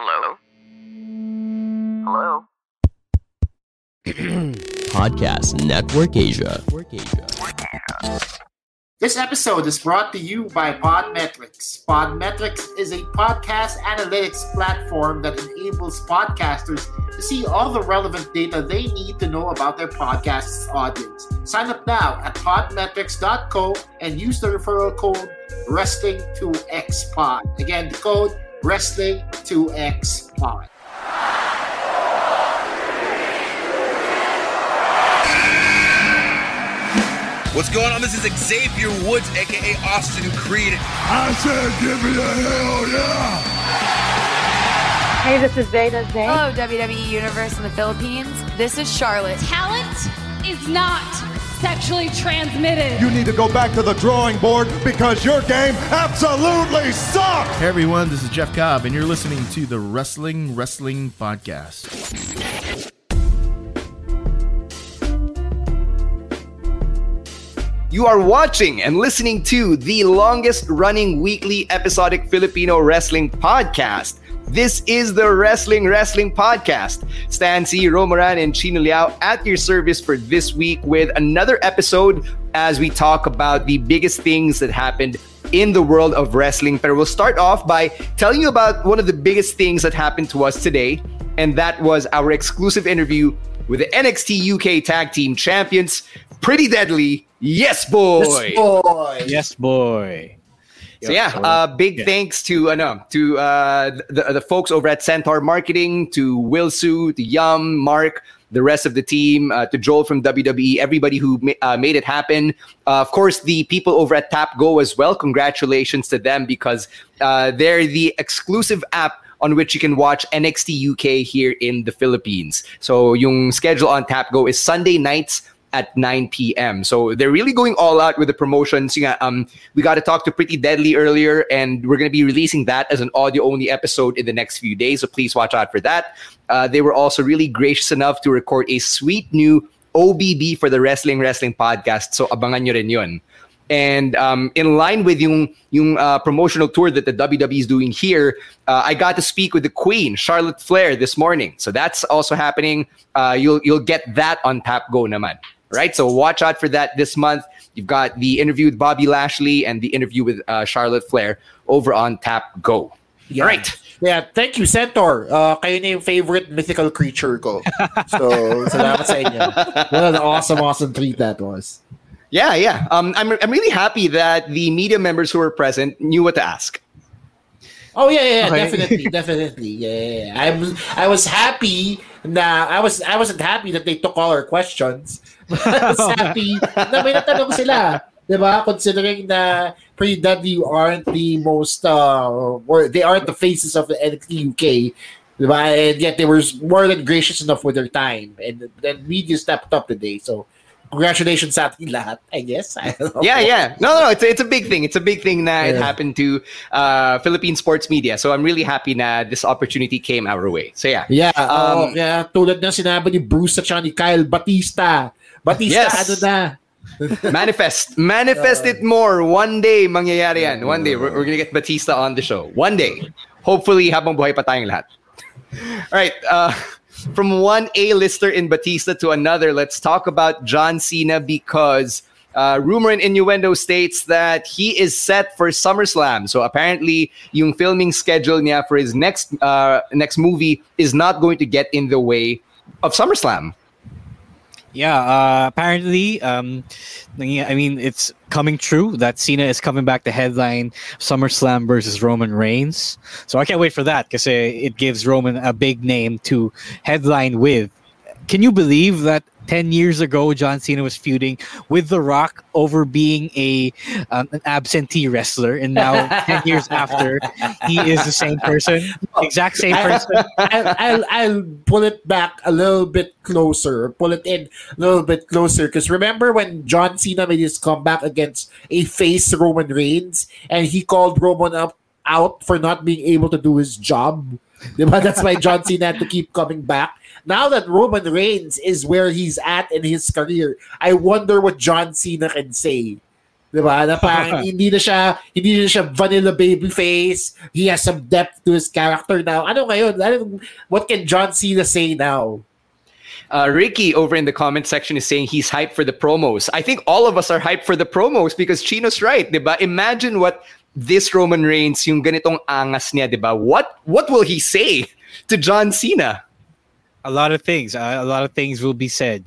Hello? Hello? Podcast Network Asia. This episode is brought to you by Podmetrics. Podmetrics is a podcast analytics platform that enables podcasters to see all the relevant data they need to know about their podcast's audience. Sign up now at podmetrics.co and use the referral code Wrestling2XPod. Again, the code Wrestling2XPod. What's going on? This is Xavier Woods, aka Austin Creed. I said, give me a hell yeah! Hey, this is Zeta Zay. Hello, WWE Universe in the Philippines. This is Charlotte. Talent is not sexually transmitted. You need to go back to the drawing board because your game absolutely sucks! Hey everyone, this is Jeff Cobb, and you're listening to the Wrestling Wrestling Podcast. You are watching and listening to the longest running weekly episodic Filipino wrestling podcast. This is the Wrestling Wrestling Podcast. Stan Sy, Romaran, and Chino Liao at your service for this week with another episode as we talk about the biggest things that happened in the world of wrestling. But we'll start off by telling you about one of the biggest things that happened to us today, and that was our exclusive interview with the NXT UK Tag Team Champions, Pretty Deadly, Yes Boy. Yes, boy. Yes, boy. So yeah, uh, big thanks to uh, no, to uh, the the folks over at Centaur Marketing, to Will Su, to Yum, Mark, the rest of the team, uh, to Joel from WWE, everybody who ma- uh, made it happen. Uh, of course, the people over at Tap Go as well. Congratulations to them because uh, they're the exclusive app on which you can watch NXT UK here in the Philippines. So yung schedule on Tap Go is Sunday nights at 9 p.m. So they're really going all out with the promotions. Yung, um, we got to talk to Pretty Deadly earlier, and we're going to be releasing that as an audio only episode in the next few days. So please watch out for that. Uh, they were also really gracious enough to record a sweet new OBB for the Wrestling Wrestling podcast. So abangan nyo rin yun. And um, in line with yung yung uh, promotional tour that the WWE is doing here, uh, I got to speak with the Queen, Charlotte Flair, this morning. So that's also happening. Uh, you'll you'll get that on Tap Go naman, right? So watch out for that this month. You've got the interview with Bobby Lashley and the interview with uh, Charlotte Flair over on Tap Go. Yeah. All right. Yeah, thank you, Centaur. Uh, kayo na yung favorite mythical creature ko. So, salamat sa inyo. What an awesome, awesome treat that was. Yeah, yeah. Um, I'm I'm really happy that the media members who were present knew what to ask. Oh yeah, yeah, yeah Okay. definitely, definitely. Yeah, yeah, yeah. I was I was happy na I was I wasn't happy that they took all our questions. I was happy na may natanong sila. 'Di ba? Considering na Deadly aren't the most uh or they aren't the faces of the NXT UK. And yet they were more than gracious enough with their time. And then media stepped up today. So congratulations sa ating lahat, I guess. I. Yeah, yeah. No, no, no. It's, it's a big thing. It's a big thing that it happened to uh, Philippine sports media. So I'm really happy na this opportunity came our way. So yeah. Yeah, um, Um, yeah, tulad ng sinabi ni Bruce at ni Kyle Batista. Batista, Yes. ano na? Manifest. Manifest it more. One day, mangyayari yan. One day, we're, we're gonna get Batista on the show. One day. Hopefully, habang buhay pa tayong lahat. All right. Uh, from one A-lister in Batista to another, let's talk about John Cena because uh, rumor and innuendo states that he is set for SummerSlam. So apparently, yung filming schedule niya for his next uh, next movie is not going to get in the way of SummerSlam. Yeah, uh, apparently, um, I mean, it's coming true that Cena is coming back to headline SummerSlam versus Roman Reigns. So I can't wait for that because it gives Roman a big name to headline with. Can you believe that 10 years ago, John Cena was feuding with The Rock over being a um, an absentee wrestler, and now 10 years after, he is the same person, exact same person. I'll, I'll, I'll pull it back a little bit closer, pull it in a little bit closer. Because remember when John Cena made his comeback against a face Roman Reigns, and he called Roman up out for not being able to do his job. Diba? That's why John Cena had to keep coming back. Now that Roman Reigns is where he's at in his career, I wonder what John Cena can say. Diba? Na parang hindi na siya, hindi na siya vanilla baby face. He has some depth to his character now. Ano ngayon? Ano, what can John Cena say now? Uh, Ricky over in the comment section is saying he's hyped for the promos. I think all of us are hyped for the promos because Chino's right, diba? Imagine what this Roman Reigns, yung ganitong angas niya, diba? What what will he say to John Cena? A lot of things. Uh, a lot of things will be said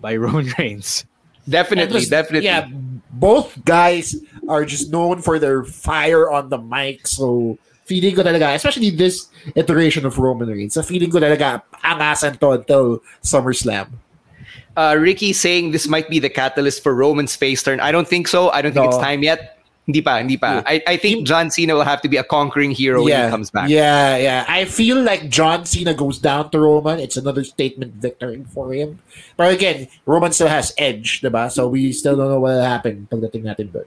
by Roman Reigns. Definitely, Just- definitely. Yeah, both guys are just known for their fire on the mic. So, feeling ko talaga, especially this iteration of Roman Reigns, so feeling ko talaga, angasan to until SummerSlam. Uh, Ricky saying this might be the catalyst for Roman's face turn. I don't think so. I don't think it's No. time yet. Hindi pa, hindi pa. I, I think John Cena will have to be a conquering hero when yeah, he comes back. Yeah, yeah. I feel like John Cena goes down to Roman. It's another statement victory for him. But again, Roman still has edge, diba? So we still don't know what will happen pagdating natin doon.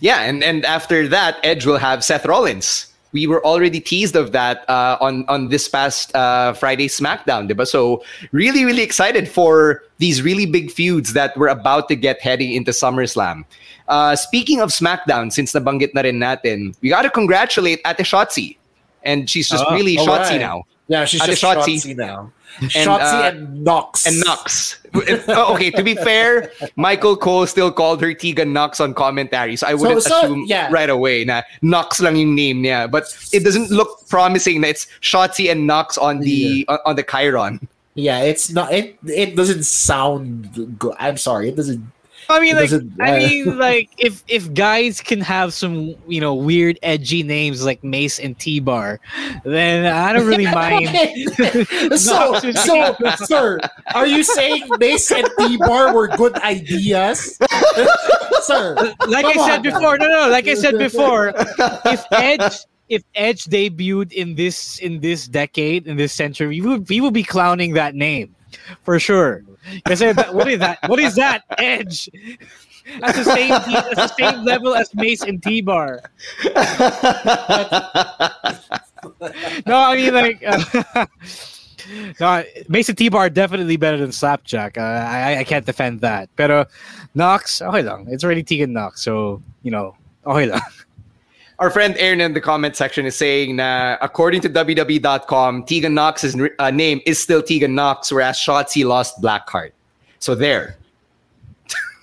Yeah, and, and after that, Edge will have Seth Rollins. We were already teased of that uh, on on this past uh, Friday SmackDown, diba? So really, really excited for these really big feuds that we're about to get heading into SummerSlam. Uh, speaking of SmackDown, since nabanggit na rin natin, we got to congratulate Ate Shotzi. And she's just Ah, really all Shotzi right. now. Yeah, she's Ate just Shotzi. Shotzi now. And, Shotzi uh, and Knox. And Knox. Oh, okay, to be fair, Michael Cole still called her Tegan Knox on commentary. So I wouldn't so, assume yeah. right away na Knox lang yung name niya. But it doesn't look promising that it's Shotzi and Knox on the on, on the chyron. Yeah, it's not. It it doesn't sound good. I'm sorry. It doesn't. I mean, like, I mean, like, if if guys can have some, you know, weird, edgy names like Mace and T Bar, then I don't really mind. so, so, sir, are you saying Mace and T-Bar were good ideas, sir? like I said on. before, no, no, like I said before, if Edge, if Edge debuted in this in this decade, in this century, we would we would be clowning that name for sure. Because what is that? What is that? Edge. That's the same. That's the same level as Mace and T Bar. no, I mean like. Uh, No, Mace and T-Bar definitely better than Slapjack. Uh, I I can't defend that. Pero Knox, okay lang. It's already Tegan Knox, so you know, okay lang. Our friend Aaron in the comment section is saying na according to WWE.com, Tegan Knox's uh, name is still Tegan Knox, whereas Shotzi lost Blackheart. So there.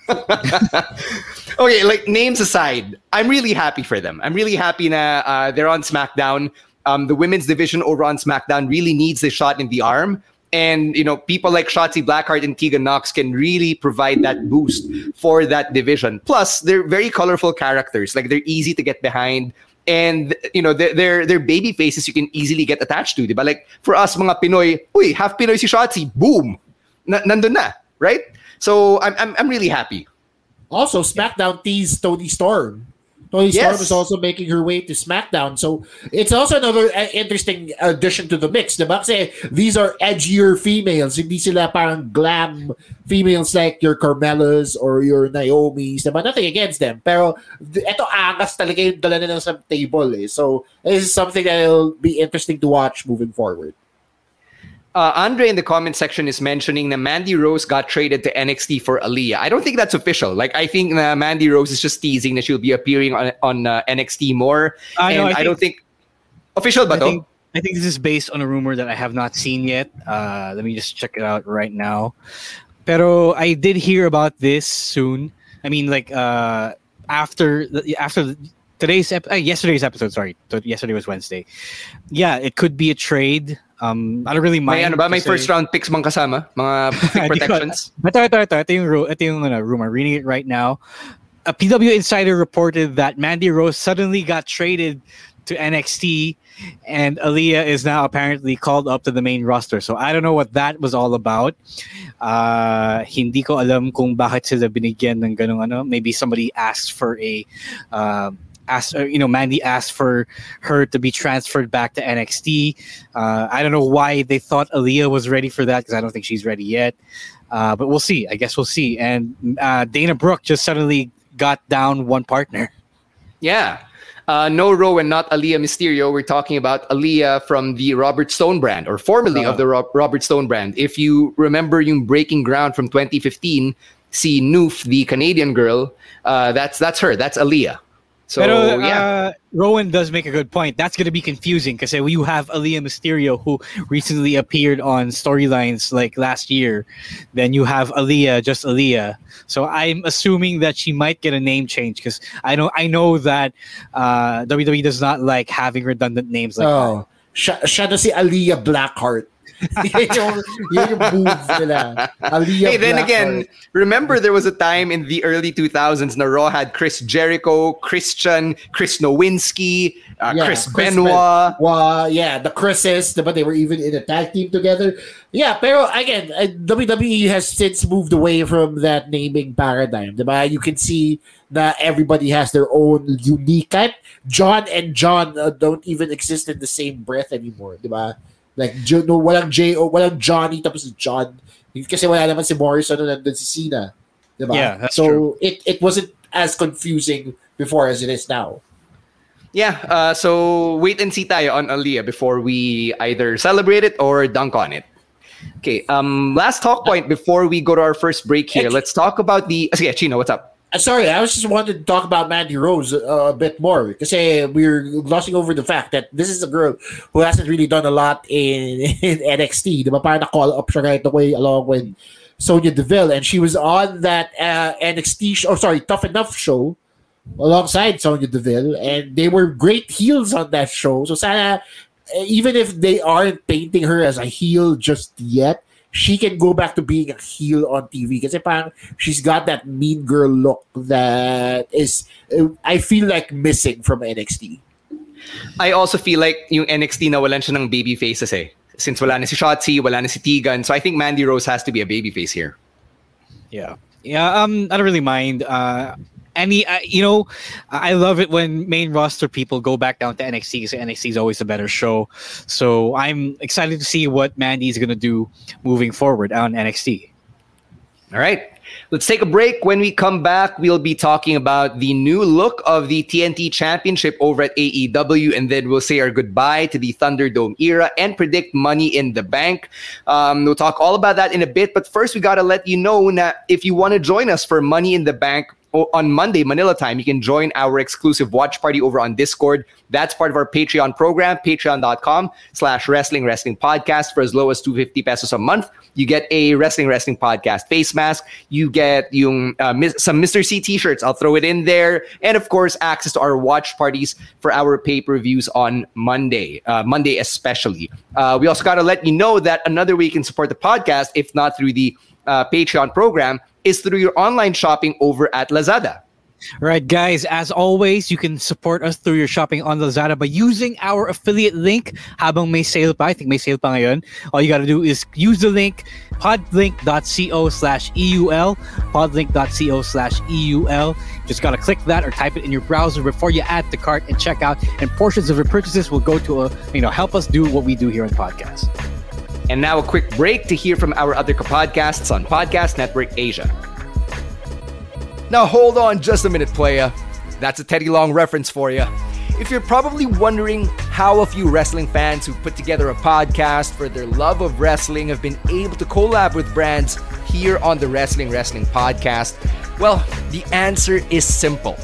okay, like names aside, I'm really happy for them. I'm really happy na uh, they're on SmackDown. Um, the women's division over on SmackDown really needs a shot in the arm. And you know, people like Shotzi Blackheart and Tegan Knox can really provide that boost for that division. Plus, they're very colorful characters. Like they're easy to get behind. And you know, they're they're, baby faces you can easily get attached to. Diba? Like for us mga Pinoy, uy, half Pinoy si Shotzi, boom. Na, nandun na, right? So I'm, I'm I'm really happy. Also, SmackDown teased Toni Storm. Tony Storm Yes. is also making her way to SmackDown. So it's also another uh, interesting addition to the mix. Diba? Kasi these are edgier females. Hindi sila parang glam females like your Carmelas or your Naomi's. Diba? Nothing against them. Pero eto angas talaga yung dala nila sa table. Eh. So this is something that will be interesting to watch moving forward. Uh, Andre in the comment section is mentioning that Mandy Rose got traded to NXT for Aliyah. I don't think that's official. Like I think uh, Mandy Rose is just teasing that she'll be appearing on on uh, NXT more. I know, and I I, don't think official, I but think, I think this is based on a rumor that I have not seen yet. Uh, let me just check it out right now. Pero I did hear about this soon. I mean, like uh, after the, after the, today's ep- uh, yesterday's episode. Sorry, so yesterday was Wednesday. Yeah, it could be a trade. Um, I don't really mind. may ano ba may kasi- first round picks bang kasama? Mga pick Hindi ko- protections. Ito, ito, ito. Ito yung, ru- ito yung ano, rumor. Reading it right now. a PW insider reported that Mandy Rose suddenly got traded to NXT, and Aliyah is now apparently called up to the main roster. So I don't know what that was all about. Uh, hindi ko alam kung bakit sila binigyan ng ganung ano. Maybe somebody asked for a uh, asked, you know, Mandy asked for her to be transferred back to NXT. Uh, I don't know why they thought Aliyah was ready for that because I don't think she's ready yet. Uh, but we'll see. I guess we'll see. And uh, Dana Brooke just suddenly got down one partner. Yeah. Uh, no Rowan, not Aalyah Mysterio. We're talking about Aliyah from the Robert Stone brand, or formerly of the Ro- Robert Stone brand. If you remember yung Breaking Ground from 2015, see Noof, the Canadian girl, uh, that's that's her. That's Aliyah. So Pero, yeah. uh, Rowan does make a good point. That's going to be confusing because you have Aalyah Mysterio who recently appeared on storylines like last year. Then you have Aliyah, just Aliyah. So I'm assuming that she might get a name change because I know I know that uh, WWE does not like having redundant names like oh, siya, siya na si Aliyah Blackheart. yun yung, yun yung move nila. Aliyah Hey, then again, remember there was a time in the early 2000s na Raw had Chris Jericho, Christian, Chris Nowinski, uh, Yeah, Chris Chris Benoit. Benoit, yeah, the Chris's, but They were even in a tag team together. Yeah, pero again, uh, WWE has since moved away from that naming paradigm, diba? You can see that everybody has their own unique type. John and John uh, don't even exist in the same breath anymore, diba? Like, no, walang J o walang Johnny tapos John. Kasi wala naman si Morrison na nandun si Cena. Diba? Yeah, that's so true. it it wasn't as confusing before as it is now. Yeah, uh, so wait and see tayo on Aliyah before we either celebrate it or dunk on it. Okay, um, last talk point before we go to our first break here. Let's talk about the. Okay, Chino, what's up? Sorry, I was just wanted to talk about Mandy Rose uh, a bit more because we're glossing over the fact that this is a girl who hasn't really done a lot in, in NXT. Diba? Parang na-call up siya right away along with Sonya Deville and she was on that uh, NXT show, sorry, Tough Enough show alongside Sonya Deville and they were great heels on that show. So sana, even if they aren't painting her as a heel just yet, she can go back to being a heel on TV kasi parang she's got that mean girl look that is uh, I feel like missing from NXT. I also feel like yung NXT nawalan siya ng baby faces eh. Since wala na si Shotzi, wala na si Tegan. So I think Mandy Rose has to be a baby face here. Yeah. Yeah, um, I don't really mind. Uh, any, uh, you know, I love it when main roster people go back down to NXT because NXT is always a better show. So I'm excited to see what Mandy's gonna do moving forward on NXT. All right. Let's take a break. When we come back, we'll be talking about the new look of the TNT Championship over at AEW, and then we'll say our goodbye to the Thunderdome era and predict Money in the Bank. Um, we'll talk all about that in a bit, but first we got to let you know that if you want to join us for Money in the Bank on Monday, Manila time, you can join our exclusive watch party over on Discord. That's part of our Patreon program, patreon.com slash wrestling wrestling podcast for as low as 250 pesos a month. You get a wrestling wrestling podcast face mask. You get yung, uh, some Mr. C t-shirts. I'll throw it in there. And of course, access to our watch parties for our pay-per-views on Monday, uh, Monday especially. Uh, we also got to let you know that another way you can support the podcast, if not through the uh, Patreon program, is through your online shopping over at Lazada. Right, guys, as always, you can support us through your shopping on Lazada by using our affiliate link habang may sale pa. I think may sale pa ngayon. All you got to do is use the link podlink.co slash EUL, podlink.co slash EUL. Just got to click that or type it in your browser before you add to cart and check out. And portions of your purchases will go to, a, you know, help us do what we do here on the podcast. And now a quick break to hear from our other podcasts on Podcast Network Asia. Now hold on just a minute, playa. That's a Teddy Long reference for you. If you're probably wondering how a few wrestling fans who put together a podcast for their love of wrestling have been able to collab with brands here on the Wrestling Wrestling Podcast, well, the answer is simple.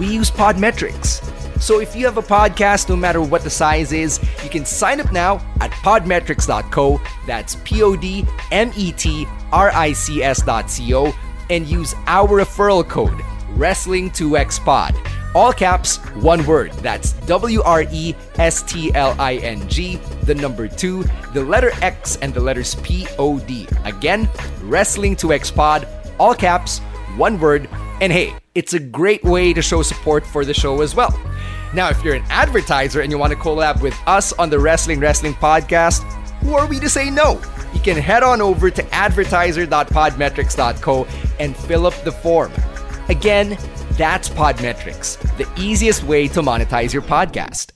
We use Podmetrics. So if you have a podcast, no matter what the size is, you can sign up now at podmetrics.co. That's P O D M E T R I C S.co and use our referral code Wrestling2XPod. All caps, one word. That's W R E S T L I N G, the number two, the letter X, and the letters P O D. Again, Wrestling2XPod, all caps, one word. And hey, it's a great way to show support for the show as well. Now, if you're an advertiser and you want to collab with us on the Wrestling Wrestling Podcast, who are we to say no? You can head on over to advertiser.podmetrics.co and fill up the form. Again, that's Podmetrics, the easiest way to monetize your podcast.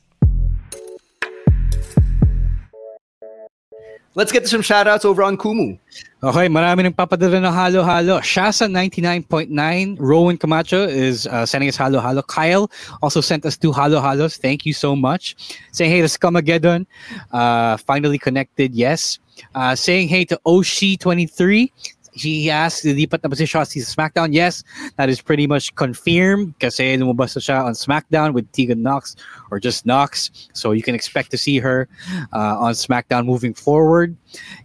Let's get to some shoutouts over on Kumu. Okay, marami nang papadala ng halo-halo. Shasa 99.9, Rowan Camacho is uh, sending us halo-halo. Kyle also sent us two halo-halos. Thank you so much. Saying hey to Scumageddon, uh, finally connected, yes. Uh, saying hey to Oshi23, he asked, lipat na ba si Shotzi sa SmackDown? Yes, that is pretty much confirmed kasi lumabas na siya on SmackDown with Tegan Knox or just Knox. So you can expect to see her uh, on SmackDown moving forward.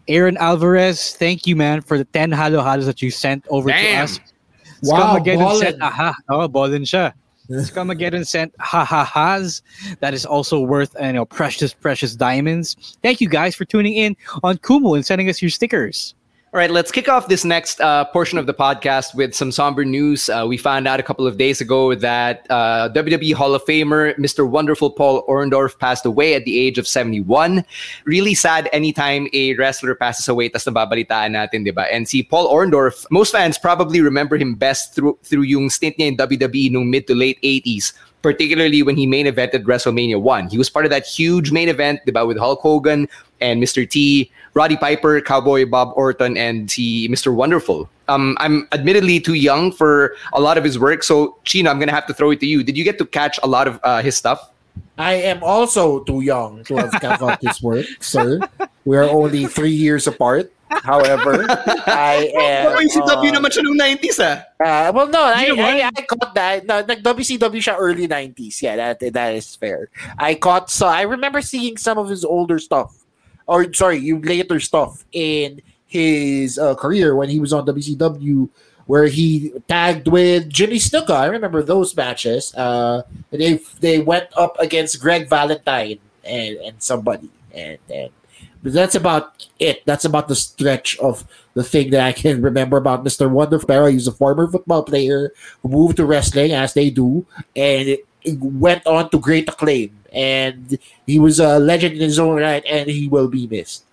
Aaron Alvarez, thank you, man, for the 10 halo halos that you sent over Damn. to us. Wow, Scamageddon ballin'. sent, aha, oh, ballin siya. Scamageddon sent ha ha ha's. That is also worth you know precious precious diamonds. Thank you guys for tuning in on Kumu and sending us your stickers. All right, let's kick off this next uh, portion of the podcast with some somber news. Uh, we found out a couple of days ago that uh, WWE Hall of Famer Mr. Wonderful Paul Orndorff passed away at the age of 71. Really sad anytime a wrestler passes away, tas nababalitaan natin, di? And see, Paul Orndorff, most fans probably remember him best through through yung stint niya in WWE nung mid to late 80s particularly when he main evented WrestleMania 1. He was part of that huge main event diba, with Hulk Hogan and Mr. T, Roddy Piper, Cowboy Bob Orton, and he, Mr. Wonderful. Um, I'm admittedly too young for a lot of his work, so Chino, I'm going to have to throw it to you. Did you get to catch a lot of uh, his stuff? I am also too young to have caught his work, sir. We are only three years apart. However, I am. WCW uh, naman siya nung 90s ah. Uh, well, no, I, I, I caught that. No, nag WCW siya early 90s. Yeah, that that is fair. I caught so I remember seeing some of his older stuff, or sorry, you later stuff in his uh, career when he was on WCW, where he tagged with Jimmy Snuka. I remember those matches. Uh, they they went up against Greg Valentine and and somebody, and and but that's about it. That's about the stretch of the thing that I can remember about Mr. Wonderful. He's a former football player who moved to wrestling, as they do, and it, it went on to great acclaim. And he was a legend in his own right, and he will be missed.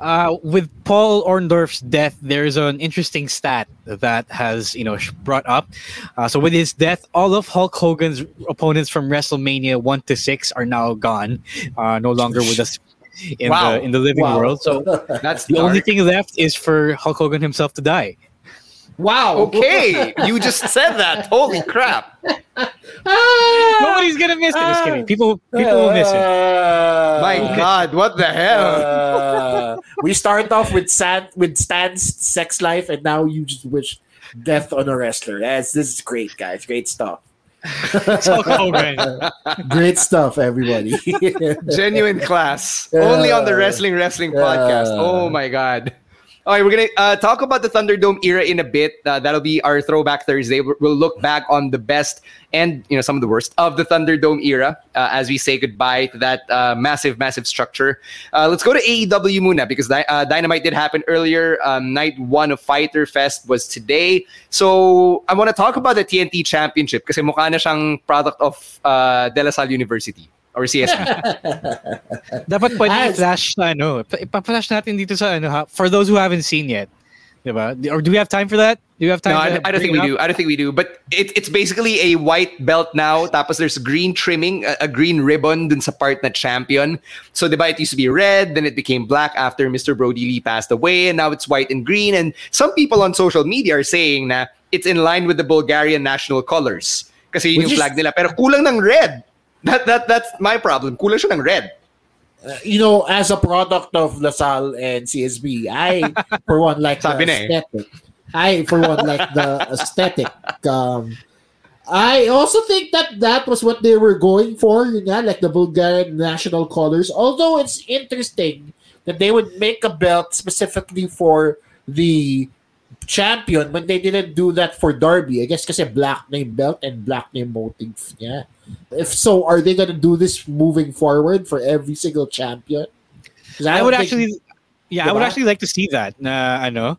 Uh, with Paul Orndorff's death, there's an interesting stat that has you know brought up. Uh, so with his death, all of Hulk Hogan's opponents from WrestleMania one to six are now gone, uh, no longer with us in Wow. the in the living Wow. world. So That's the only thing left is for Hulk Hogan himself to die. Wow. Okay, you just said that. Holy crap. Nobody's gonna miss it. Just kidding. People people will miss it. Uh, My God, what the hell? uh, we start off with Stan with Stan's sex life, and now you just wish death on a wrestler. That's this is great, guys. Great stuff. It's Hulk Hogan. Great stuff, everybody. Genuine class. Only on the Wrestling Wrestling podcast. Oh my god. All right, we're gonna uh, talk about the Thunderdome era in a bit. Uh, that'll be our throwback Thursday. We'll look back on the best and you know some of the worst of the Thunderdome era uh, as we say goodbye to that uh, massive, massive structure. Uh, let's go to AEW muna because uh, Dynamite did happen earlier. Um, night one of Fyter Fest was today. So I want to talk about the TNT Championship because na siyang product of De La Salle University or CSB. Dapat pwede As- i-flash na ano. pa- Ipa-flash natin dito sa ano ha, for those who haven't seen yet. Diba? Or do we have time for that? Do you have time No, I, I don't think we it do. I don't think we do. But it, it's basically a white belt now. Tapos there's green trimming, a, a green ribbon dun sa part na champion. So diba, it used to be red, then it became black after Mr. Brodie Lee passed away, and now it's white and green. And some people on social media are saying na it's in line with the Bulgarian national colors. Kasi yun Which yung flag nila. Pero kulang ng red. That, that, that's my problem. Kulang siya ng red. you know, as a product of LaSalle and CSB, I, for one, like the Sabi eh. aesthetic. I, for one, like the aesthetic. Um, I also think that that was what they were going for, you know, like the Bulgarian national colors. Although it's interesting that they would make a belt specifically for the champion when they didn't do that for Darby. I guess kasi black name belt and black name motif niya. If so, are they gonna do this moving forward for every single champion? I don't would actually Yeah, I would actually like to see that. Na ano,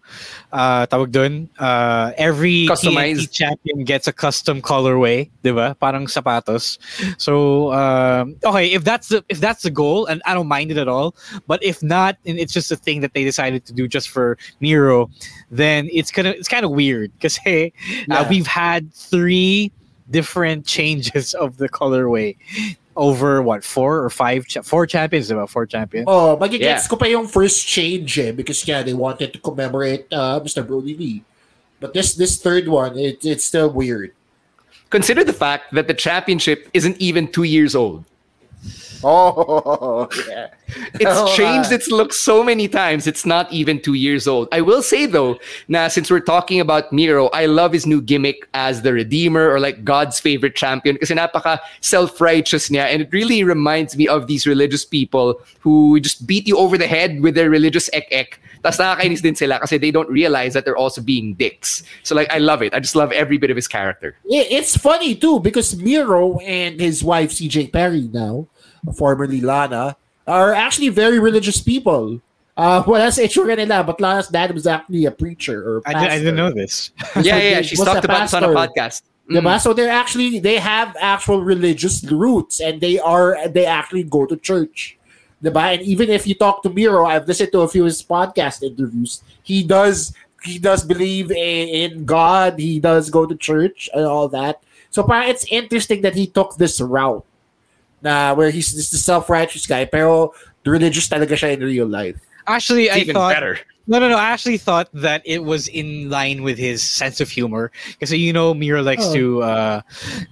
uh, tawag dun, uh, every Customized. TNT champion gets a custom colorway, diba? Parang sapatos. So, um, okay, if that's the if that's the goal, and I don't mind it at all. But if not, and it's just a thing that they decided to do just for Miro, then it's kind of it's kind of weird because hey, uh, we've had three different changes of the colorway over what four or five cha- four champions about four champions. Oh, magigets Yeah. ko pa yung first change eh, because yeah, they wanted to commemorate uh, Mr. Brodie Lee. But this this third one, it, it's still weird. Consider the fact that the championship isn't even two years old. Oh, yeah. It's Oh, changed uh, its look so many times. It's not even two years old. I will say though, now since we're talking about Miro, I love his new gimmick as the Redeemer or like God's favorite champion kasi napaka self-righteous niya and it really reminds me of these religious people who just beat you over the head with their religious ek-ek. Tapos nakakainis din sila kasi they don't realize that they're also being dicks. So like, I love it. I just love every bit of his character. Yeah, it's funny too because Miro and his wife CJ Perry now, formerly Lana, are actually very religious people. Uh, wala sa itsura nila, but Lana's dad was actually a preacher or I, did, I didn't know this. Yeah, So yeah, he she's talked about this on a podcast. Diba? So they're actually they have actual religious roots and they are they actually go to church. Diba? And even if you talk to Miro, I've listened to a few of his podcast interviews. He does he does believe in, in God. He does go to church and all that. So parang it's interesting that he took this route. Na where he's just a self-righteous guy, pero the religious talaga siya in real life. Actually, It's I even thought better. no, no, no. I actually thought that it was in line with his sense of humor because you know Miro likes Oh. to uh,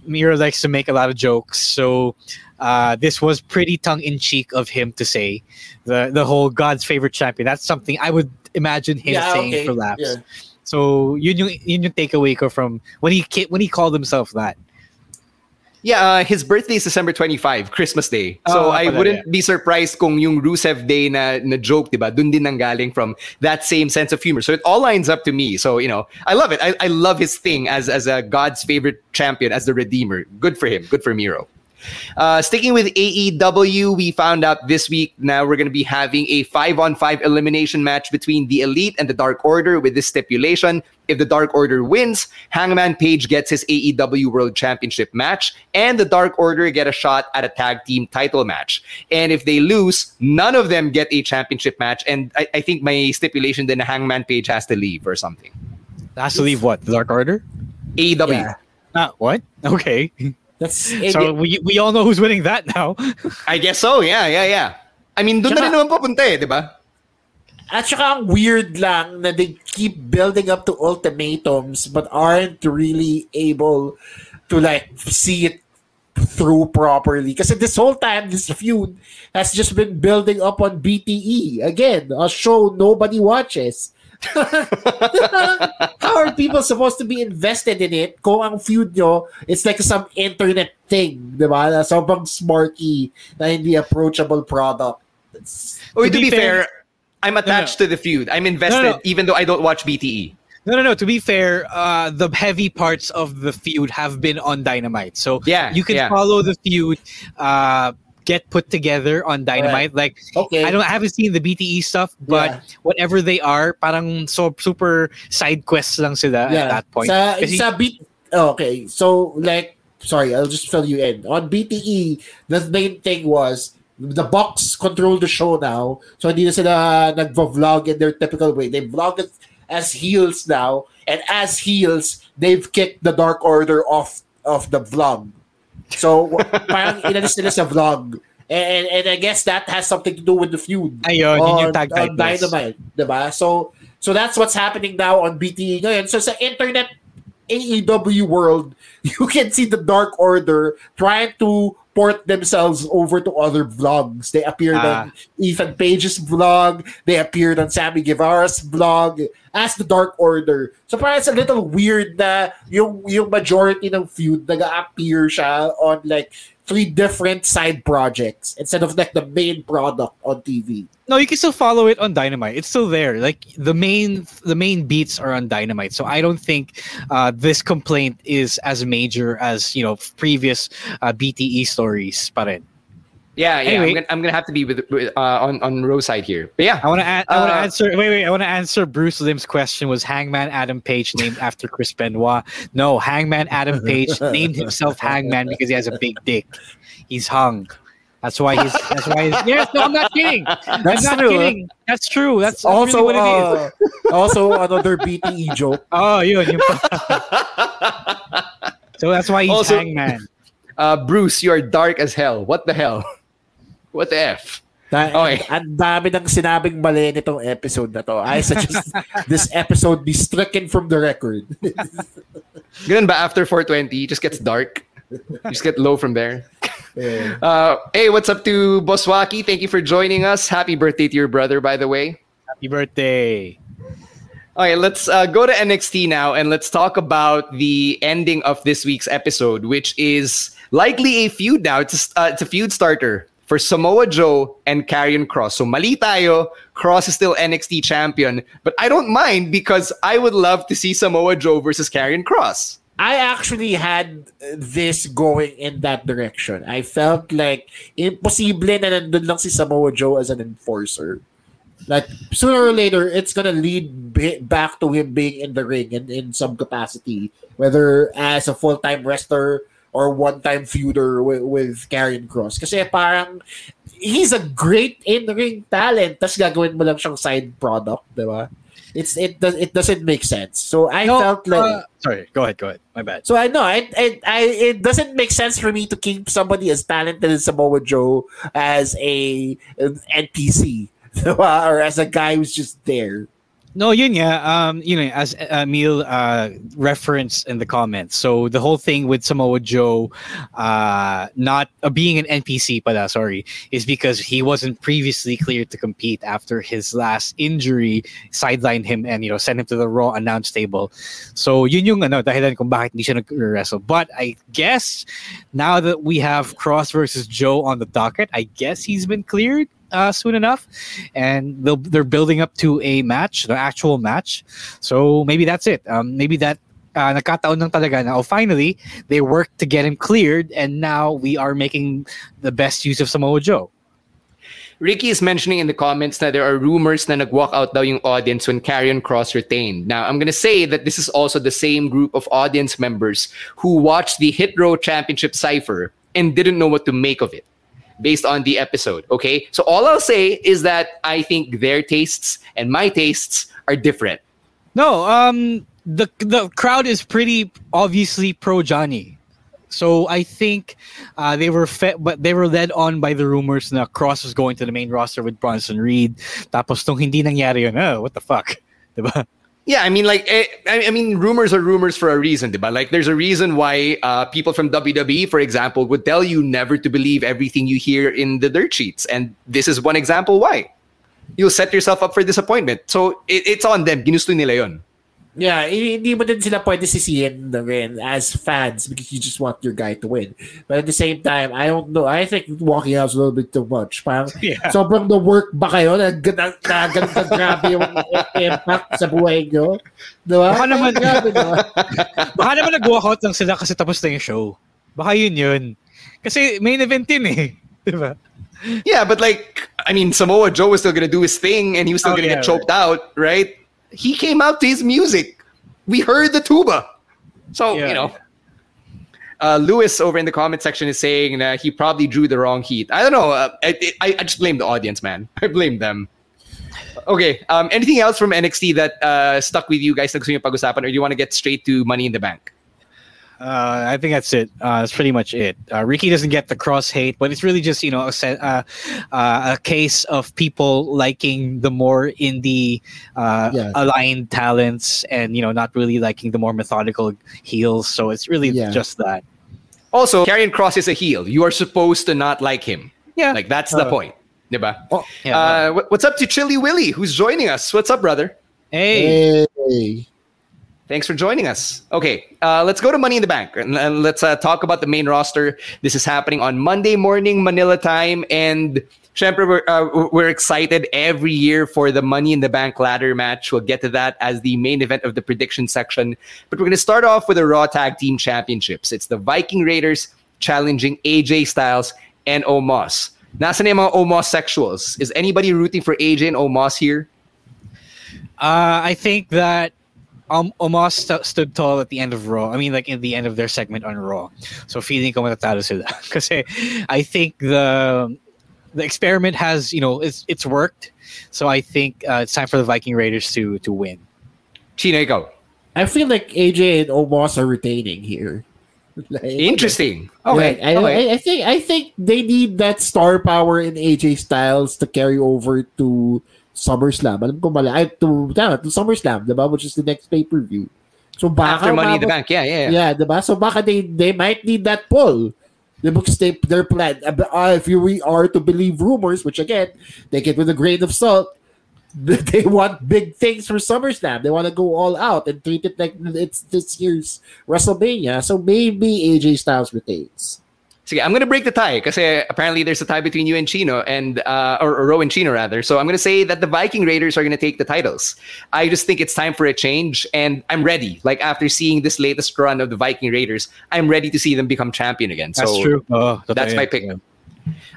Miro likes to make a lot of jokes. So uh, this was pretty tongue in cheek of him to say the the whole God's favorite champion. That's something I would imagine him Yeah, saying okay. for laughs. Yeah. So yun yung, yun yung takeaway ko from when he when he called himself that. Yeah, uh, his birthday is December 25, Christmas Day. So Oh, I wouldn't yeah. be surprised kung yung Rusev Day na, na joke, diba? Dun din nanggaling from that same sense of humor. So it all lines up to me. So, you know, I love it. I, I love his thing as, as a God's favorite champion, as the Redeemer. Good for him. Good for Miro. Uh, sticking with AEW, we found out this week now we're going to be having a five on five elimination match between the Elite and the Dark Order with this stipulation. If the Dark Order wins, Hangman Page gets his AEW World Championship match, and the Dark Order get a shot at a tag team title match. And if they lose, none of them get a championship match. And I, I think my stipulation then Hangman Page has to leave or something. Has to leave what the Dark Order? AEW. Yeah. Ah, what? Okay. That's So we we all know who's winning that now. I guess so. Yeah, yeah, yeah. I mean, doon na rin naman papunta eh, di ba? At saka ang weird lang na they keep building up to ultimatums but aren't really able to like see it through properly. Kasi this whole time, this feud has just been building up on BTE. Again, a show nobody watches. How are people supposed to be invested in it kung ang feud nyo, it's like some internet thing, di ba? Na sobrang smarky na hindi approachable product. It's- Or To to, be be fair, fair- I'm attached to the feud. I'm invested, No, no. even though I don't watch. BTE. No, no, no. To be fair, uh, the heavy parts of the feud have been on Dynamite, so Yeah, you can yeah. follow the feud. Uh, get put together on Dynamite. Like, Okay. I don't, I haven't seen the BTE stuff, but Yeah. whatever they are, parang so super side quests lang sila at that point. Sa, sa B- oh, okay. So, like, sorry, I'll just fill you in. On BTE, the main thing was the Bucks control the show now. So, hindi na sila nag-vlog in their typical way. They vlog it as heels now. And as heels, they've kicked the Dark Order off of the vlog. So, parang inalis nila sa vlog. And, and I guess that has something to do with the feud. Ayun, yun yung on, tag on titles. Dynamite. Diba? So, so that's what's happening now on BTE ngayon. So sa internet AEW world, you can see the Dark Order trying to port themselves over to other vlogs. They appeared Ah. on Ethan Page's vlog. They appeared on Sammy Guevara's vlog as the Dark Order. So parang it's a little weird na yung, yung majority ng feud nag-appear siya on like three different side projects instead of like the main product on TV. no, you can still follow it on Dynamite. It's still there. Like the main, the main beats are on Dynamite. So I don't think uh, this complaint is as major as you know previous uh, BTE stories. Pa rin. Yeah, yeah. Anyway. I'm, gonna, I'm gonna have to be with, with uh, on on row side here. But yeah, I want to. I want to Uh, answer. Wait, wait. I want to answer Bruce Lim's question. Was Hangman Adam Page named after Chris Benoit? No, Hangman Adam Page named himself Hangman because he has a big dick. He's hung. That's why he's. That's why he's. Yes, no, I'm not kidding. I'm That's not true, kidding. That's true. That's, that's Also, really what it is. uh, also another BTE joke. Oh, yun, yun pa. so that's why he's Also- Hangman. uh, Bruce, you are dark as hell. What the hell? What the f? Na, Okay. Ang dami ng sinabing mali nitong episode na to. I suggest this episode be stricken from the record. Ganun ba after 420, it just gets dark. You just get low from there. Uh, hey, what's up to Boswaki? Thank you for joining us. Happy birthday to your brother, by the way. Happy birthday. Okay, let's uh, go to NXT now and let's talk about the ending of this week's episode, which is likely a feud now. It's a, uh, it's a feud starter for Samoa Joe and Karrion Kross. So mali tayo, Kross is still NXT champion, but I don't mind because I would love to see Samoa Joe versus Karrion Kross. I actually had this going in that direction. I felt like imposible na nandun lang si Samoa Joe as an enforcer. Like sooner or later, it's gonna lead bi- back to him being in the ring and in some capacity, whether as a full time wrestler or one time feuder with, with Karrion Kross. Kasi parang he's a great in ring talent, tas gagawin mo lang siyang side product, di ba? It's it does it doesn't make sense. So I No, felt like uh, sorry, go ahead, go ahead. My bad. so I know I, I, I it doesn't make sense for me to keep somebody as talented as Samoa Joe as a an NPC diba? or as a guy who's just there. No, yun yeah. Um, you know, as Emil uh, referenced in the comments. So the whole thing with Samoa Joe, uh, not uh, being an NPC, pala, sorry, is because he wasn't previously cleared to compete after his last injury sidelined him and you know sent him to the Raw announce table. So yun yung ano dahilan kung bakit hindi siya nag-wrestle. But I guess now that we have Kross versus Joe on the docket, I guess he's been cleared uh, soon enough, and they'll, they're building up to a match, the actual match. So maybe that's it. Um, maybe that uh, nagkataon lang talaga na, oh, finally, they worked to get him cleared, and now we are making the best use of Samoa Joe. Ricky is mentioning in the comments that there are rumors na nag-walk out daw yung audience when Karrion Kross retained. Now, I'm to say that this is also the same group of audience members who watched the Hit Row Championship Cypher and didn't know what to make of it based on the episode. Okay? So all I'll say is that I think their tastes and my tastes are different. No, um, the the crowd is pretty obviously pro Johnny. So I think uh, they were fed, but they were led on by the rumors that Kross was going to the main roster with Bronson Reed. Tapos nung hindi nangyari yun, oh, what the fuck? Yeah, I mean, like, eh, I mean, rumors are rumors for a reason, diba? Like, there's a reason why uh, people from WWE, for example, would tell you never to believe everything you hear in the dirt sheets, and this is one example why. You'll set yourself up for disappointment. So it, it's on them. Ginusto nila yun. Yeah, i- hindi mo din sila pwede sisihin na rin as fans because you just want your guy to win. But at the same time, I don't know. I think walking out is a little bit too much. Parang Yeah. sobrang the work ba kayo na, na, na ganun ka grabe yung impact sa buhay nyo? Diba? Baka naman- grabe, diba? Baka naman nag-walkout lang sila kasi tapos na yung show. Baka yun yun. Kasi main event yun eh. Diba? Yeah, but like, I mean, Samoa Joe was still gonna do his thing, and he was still Oh, gonna yeah, get choked out, right? He came out to his music. We heard the tuba. So Yeah. you know. Uh, Lewis over in the comment section is saying that he probably drew the wrong heat. I don't know. Uh, I, I, I just blame the audience, man. I blame them. Okay. Um, anything else from NXT that uh, stuck with you guys na gusto niyo pag-usapan or do you want to get straight to Money in the Bank? Uh, I think that's it. Uh, that's pretty much it. Uh, Ricky doesn't get the cross hate, but it's really just you know a, uh, uh, a case of people liking the more indie uh, Yes. aligned talents, and you know not really liking the more methodical heels. So it's really Yeah. just that. Also, Karrion Kross is a heel. You are supposed to not like him. Yeah. Like that's the point. Diba? Oh, Yeah. Uh, what's up to Chili Willy, who's joining us? What's up, brother? hey, Hey. Thanks for joining us. Okay, uh, let's go to Money in the Bank and, and let's uh, talk about the main roster. This is happening on Monday morning Manila time, and syempre, we're, uh, we're excited every year for the Money in the Bank ladder match. We'll get to that as the main event of the prediction section. But we're going to start off with the Raw Tag Team Championships. It's the Viking Raiders challenging AJ Styles and Omos. Nasa na yung mga homosexuals? Is anybody rooting for AJ and Omos here? Uh, I think that um, Omos st- stood tall at the end of Raw. I mean, like in the end of their segment on Raw. So feeling ko matatalo sila. Kasi I think the the experiment has, you know, it's it's worked. So I think uh, it's time for the Viking Raiders to to win. Chino, ikaw. I feel like AJ and Omos are retaining here. Like, Interesting. Okay. Okay. I, okay. I, I think I think they need that star power in AJ Styles to carry over to SummerSlam. Alam ko mali. Ay, to, tama, to SummerSlam, diba? Which is the next pay-per-view. So baka After Money in the Bank. Yeah, yeah. yeah. Yeah, diba? So baka they they might need that pull. The books they their plan. Uh, if you we are to believe rumors, which again, take it with a grain of salt. They want big things for SummerSlam. They want to go all out and treat it like it's this year's WrestleMania. So maybe AJ Styles retains. Sige, I'm gonna break the tie because apparently there's a tie between you and Chino and uh, or, or Ro and Chino rather. So I'm gonna say that the Viking Raiders are gonna take the titles. I just think it's time for a change, and I'm ready. Like after seeing this latest run of the Viking Raiders, I'm ready to see them become champion again. That's so true. Oh, that's my pick.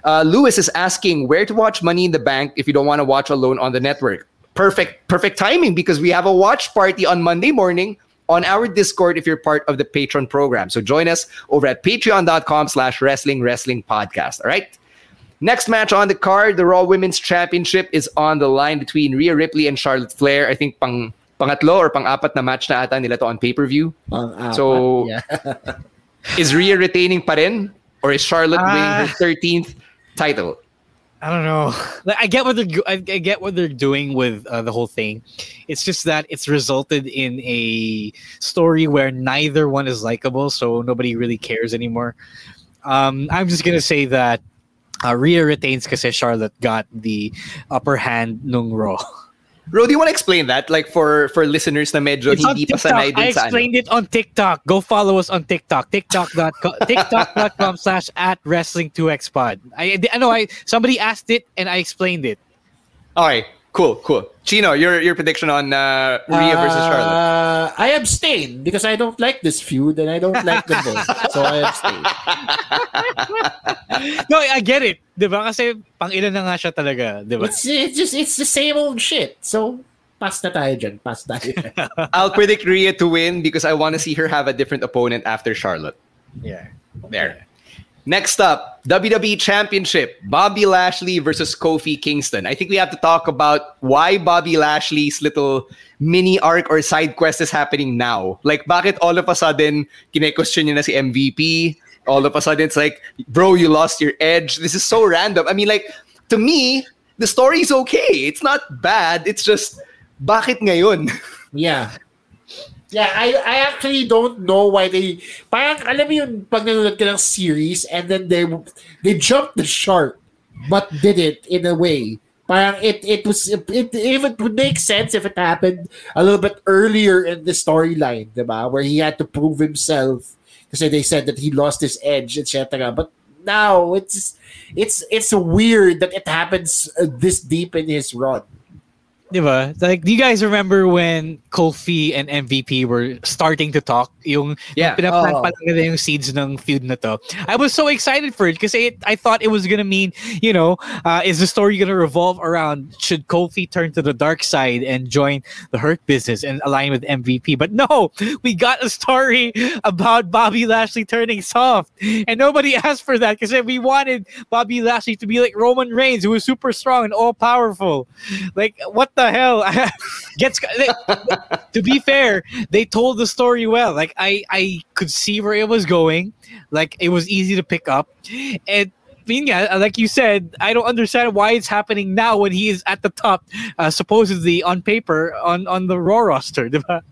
Uh, Lewis is asking where to watch Money in the Bank if you don't want to watch alone on the network. Perfect, perfect timing because we have a watch party on Monday morning on our Discord if you're part of the Patreon program. So join us over at patreon.com slash wrestling wrestling podcast. All right. Next match on the card, the Raw Women's Championship is on the line between Rhea Ripley and Charlotte Flair. I think pang pangatlo or pang-apat na match na ata nila to on pay-per-view. Pang-apat, So yeah. is Rhea retaining pa rin? Or is Charlotte winning her Ah. 13th title? I don't know. Like, I get what they're I, get what they're doing with uh, the whole thing. It's just that it's resulted in a story where neither one is likable, so nobody really cares anymore. Um, I'm just gonna say that uh, Rhea retains because Charlotte got the upper hand nung Raw. Ro, do you want to explain that? Like for for listeners na medyo It's hindi pa TikTok. sanay I dun sa ano? explained it on TikTok. Go follow us on TikTok. TikTok.com TikTok.com slash at wrestling 2x pod. I, I know I somebody asked it and I explained it. All right, cool, cool. Chino, your your prediction on uh, Rhea versus Charlotte. Uh, I abstain because I don't like this feud and I don't like them both. So I abstain. no, I get it. Di ba? Kasi pang ilan na nga siya talaga. Di ba? It's, it's just it's the same old shit. So pass na tayo dyan. Pass tayo. I'll predict Rhea to win because I want to see her have a different opponent after Charlotte. Yeah. There. Next up, WWE Championship, Bobby Lashley versus Kofi Kingston. I think we have to talk about why Bobby Lashley's little mini arc or side quest is happening now. Like, bakit all of a sudden, kine-question niya na si MVP? All of a sudden, it's like, bro, you lost your edge. This is so random. I mean, like, to me, the story is okay. It's not bad. It's just, bakit ngayon? yeah. Yeah, I I actually don't know why they parang alam mo yun pag nanonood ka ng series and then they they jumped the shark but did it in a way. Parang it it was it, it even would make sense if it happened a little bit earlier in the storyline, diba? Where he had to prove himself because they said that he lost his edge, etc. But now it's it's it's weird that it happens this deep in his run. Diba? Like, do you guys remember when Kofi and MVP were starting to talk? Yung, Yeah. yung pinaplant Oo. pa lang nila yung seeds ng feud na to. I was so excited for it because I thought it was gonna mean, you know, uh, is the story gonna revolve around should Kofi turn to the dark side and join the Hurt Business and align with MVP? But no, we got a story about Bobby Lashley turning soft, and nobody asked for that because we wanted Bobby Lashley to be like Roman Reigns, who was super strong and all powerful. Like, what the hell? Gets to be fair, they told the story well. Like, I I could see where it was going. Like, it was easy to pick up, and. I mean, yeah, like you said, I don't understand why it's happening now when he is at the top, uh, supposedly on paper on on the Raw roster, diba?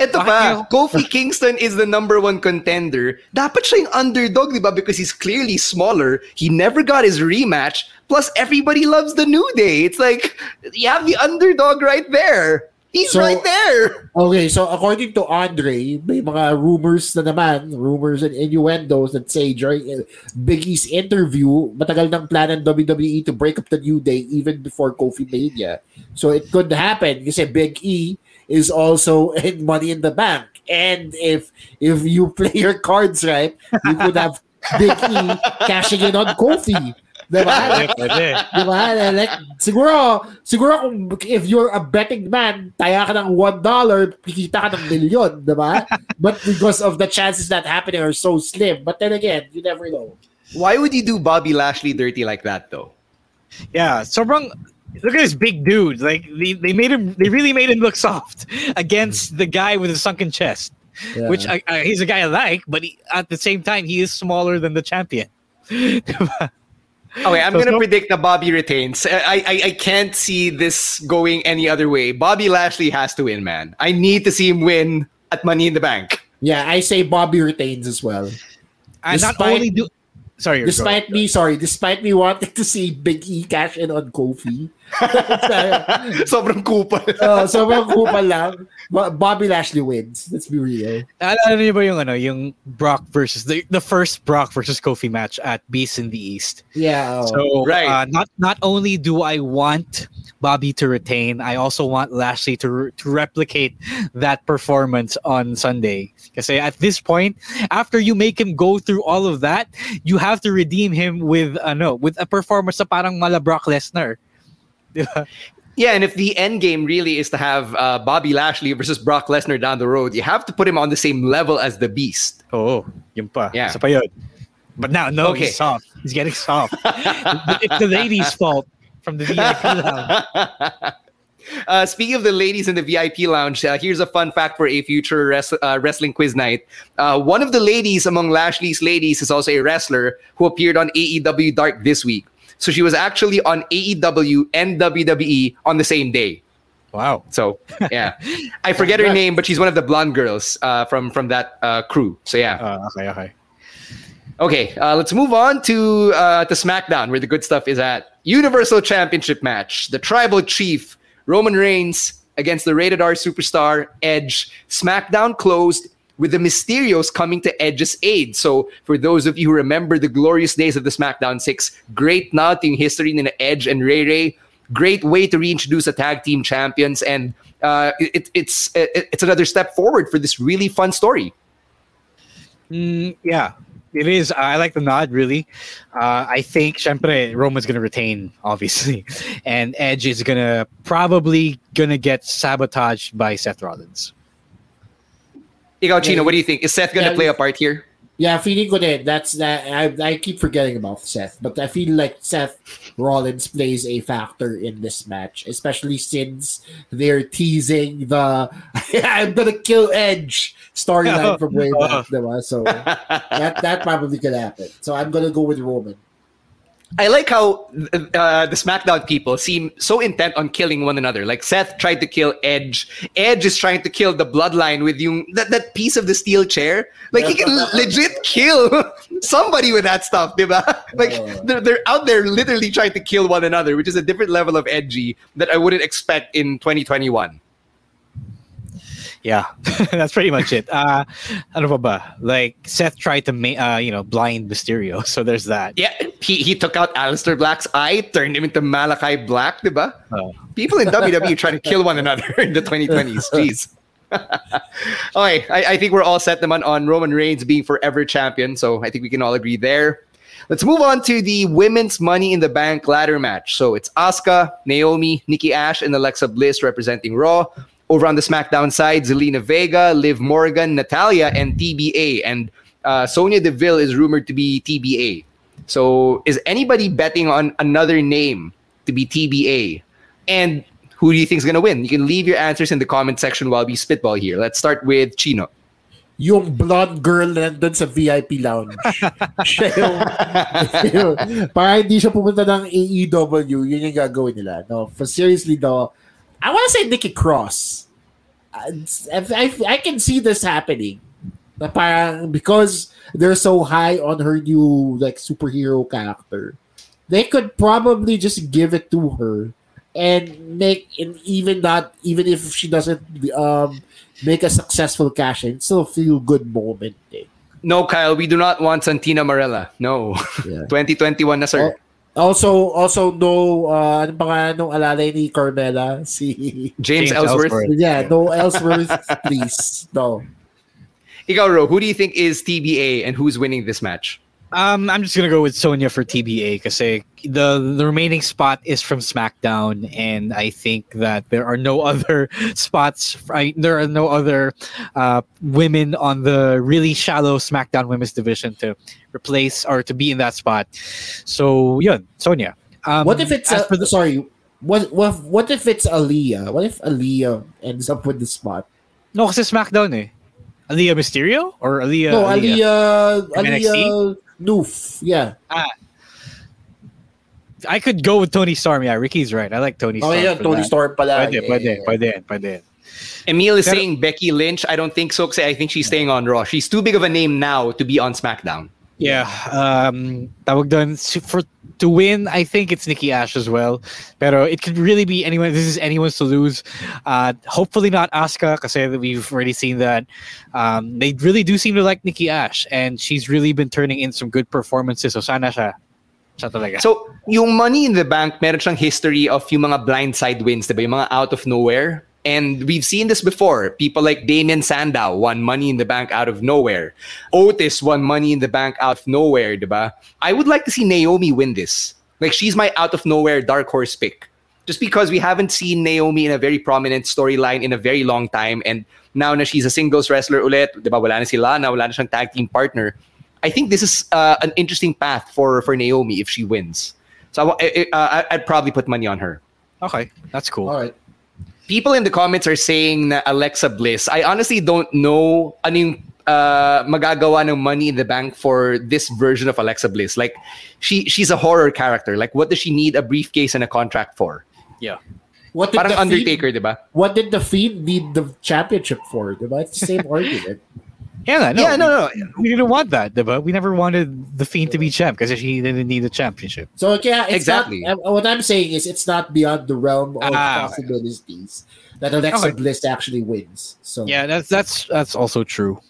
Ito pa, Kofi Kingston is the number one contender. Dapat siya yung underdog, di ba? Because he's clearly smaller. He never got his rematch. Plus, everybody loves the New Day. It's like, you have the underdog right there. He's So- right there. Okay, so according to Andre, may mga rumors na naman, rumors and innuendos that say during uh, Big E's interview, matagal ng plan ng WWE to break up the New Day even before Kofi Mania. So it could happen kasi Big E is also in Money in the Bank. And if if you play your cards right, you could have Big E cashing in on Kofi. Diba? Pwede. diba? Like, siguro, siguro kung if you're a betting man, taya ka ng $1, kikita ka ng million, diba? But because of the chances that happening are so slim. But then again, you never know. Why would you do Bobby Lashley dirty like that, though? Yeah, sobrang look at this big dude. Like they, they made him they really made him look soft against the guy with the sunken chest. Yeah. Which I, I, he's a guy I like, but he, at the same time he is smaller than the champion. Okay, I'm So- gonna so- predict that Bobby retains. I, I I can't see this going any other way. Bobby Lashley has to win, man. I need to see him win at Money in the Bank. Yeah, I say Bobby retains as well. And not Despite- only do sorry, go Despite me, sorry, despite me wanting to see Big E cash in on Kofi. Sobrang kupal. uh, sobrang kupal lang. Bobby Lashley wins. Let's be real. Alala niyo ba yung ano, yung Brock versus the, the first Brock versus Kofi match at Beast in the East? Yeah. oh. So Right. uh, not not only do I want Bobby to retain, I also want Lashley to to replicate that performance on Sunday. Because at this point, after you make him go through all of that, you have to redeem him with ano, with a performance na parang mala Brock Lesnar. Diba? Yeah, and if the end game really is to have uh, Bobby Lashley versus Brock Lesnar down the road, you have to put him on the same level as the Beast. Oh, yun pa. Yeah. Isa pa yun. But now, no, Okay. he's soft. He's getting soft. it's the ladies' fault from the VIP lounge. Uh, speaking of the ladies in the VIP lounge, uh, here's a fun fact for a future res- uh, wrestling quiz night. Uh, one of the ladies among Lashley's ladies is also a wrestler who appeared on AEW Dark this week. So she was actually on AEW and WWE on the same day. Wow. So yeah, I forget her name, but she's one of the blonde girls uh, from from that uh, crew. So yeah. Uh, okay, okay. Okay, uh, let's move on to uh, to SmackDown, where the good stuff is at. Universal Championship match: the Tribal Chief Roman Reigns against the Rated R superstar Edge. SmackDown closed with the Mysterios coming to Edge's aid. So, for those of you who remember the glorious days of the SmackDown Six, great nod yung history in Edge and Ray Ray. Great way to reintroduce a tag team champions, and uh, it, it's it, it's another step forward for this really fun story. Mm, yeah, it is. I like the nod, really. Uh, I think, syempre, Roman's going to retain, obviously. And Edge is going to probably going to get sabotaged by Seth Rollins. Ikaw, Chino, what do you think? Is Seth going to Yeah, play a part here? Yeah, feeling ko din. That's that. I, I keep forgetting about Seth, but I feel like Seth Rollins plays a factor in this match, especially since they're teasing the "I'm gonna kill Edge" storyline from way back. Uh-huh. diba? So that that probably could happen. So I'm gonna go with Roman. I like how uh, the SmackDown people seem so intent on killing one another. Like Seth tried to kill Edge. Edge is trying to kill the bloodline with yung, that, that piece of the steel chair. Like he can legit kill somebody with that stuff, diba? Like they're, they're out there literally trying to kill one another, which is a different level of edgy that I wouldn't expect in 2021. Yeah, that's pretty much it. Uh, ano pa ba? Like, Seth tried to, make uh, you know, blind Mysterio. So there's that. Yeah, he, he took out Aleister Black's eye, turned him into Malachi Black, diba? People in WWE trying to kill one another in the 2020s. Jeez. okay, I, I think we're all set naman on Roman Reigns being forever champion, so I think we can all agree there. Let's move on to the women's Money in the Bank ladder match. So it's Asuka, Naomi, Nikki Ash, and Alexa Bliss representing Raw. Over on the SmackDown side, Zelina Vega, Liv Morgan, Natalya, and TBA. And uh, Sonya Deville is rumored to be TBA. So is anybody betting on another name to be TBA? And who do you think is going to win? You can leave your answers in the comment section while we spitball here. Let's start with Chino. Yung blonde girl na nandun sa VIP lounge. siya yung, yung, para hindi siya pumunta ng AEW, yun yung gagawin nila. No, for seriously though, I want to say Nikki Cross. I, I, I can see this happening. Na parang because they're so high on her new like superhero character, they could probably just give it to her and make and even not even if she doesn't um make a successful cash in, still feel good moment. Eh. No, Kyle, we do not want Santina Marella. No. 2021 na, sir. Also, also no, uh, ano pa nga nung alalay ni Carmella? Si James, Ellsworth. Yeah, no Ellsworth, please. No. Ikaw, Ro, who do you think is TBA and who's winning this match? Um, I'm just gonna go with Sonya for TBA because the the remaining spot is from SmackDown, and I think that there are no other spots. I, there are no other uh, women on the really shallow SmackDown Women's division to replace or to be in that spot. So yeah, Sonya. Um, what if it's a, the- sorry? What what what if it's Aliyah? What if Aliyah ends up with the spot? no kasi SmackDown eh. Aalyah Mysterio or Aliyah? no, Aaliyah, From Aaliyah Noof. Yeah. Ah. I could go with Toni Storm. Yeah, Ricky's right. I like Toni Oh Storm. yeah, Toni that. Storm pala. Pwede, Yeah, pwede, yeah, yeah. pwede, pwede. Emil is Pero- saying Becky Lynch. I don't think so. I think she's staying on Raw. She's too big of a name now to be on SmackDown. Yeah. Um, tawag s- for to win, I think it's Nikki Ash as well. Pero it could really be anyone. This is anyone's to lose. Uh, hopefully not Asuka, because we've already seen that. Um, they really do seem to like Nikki Ash, and she's really been turning in some good performances. So sana siya. So, yung Money in the Bank, meron siyang history of yung mga blindside wins, diba? Yung mga out of nowhere. And we've seen this before. People like Damien Sandow won Money in the Bank out of nowhere. Otis won Money in the Bank out of nowhere, diba? I would like to see Naomi win this. Like, she's my out of nowhere dark horse pick. Just because we haven't seen Naomi in a very prominent storyline in a very long time. And now na she's a singles wrestler ulit, diba? Wala na si Lana, wala na siyang tag team partner. I think this is uh, an interesting path for for Naomi if she wins. So I, wa- I, uh, I'd probably put money on her. okay, that's cool. All right. People in the comments are saying na Alexa Bliss. I honestly don't know ano yung uh, magagawa ng Money in the Bank for this version of Alexa Bliss. Like she she's a horror character. Like what does she need a briefcase and a contract for? Yeah. What did Parang the Undertaker, Fiend, diba? What did the Fiend need the championship for? Diba? It's the same argument. Yeah, no, Yeah, no, no. We didn't want that, but We never wanted the Fiend to be champ because she didn't need the championship. So yeah, it's Exactly. not. What I'm saying is, it's not beyond the realm of Ah, possibilities that Alexa Okay. Bliss actually wins. So Yeah, that's that's that's also true.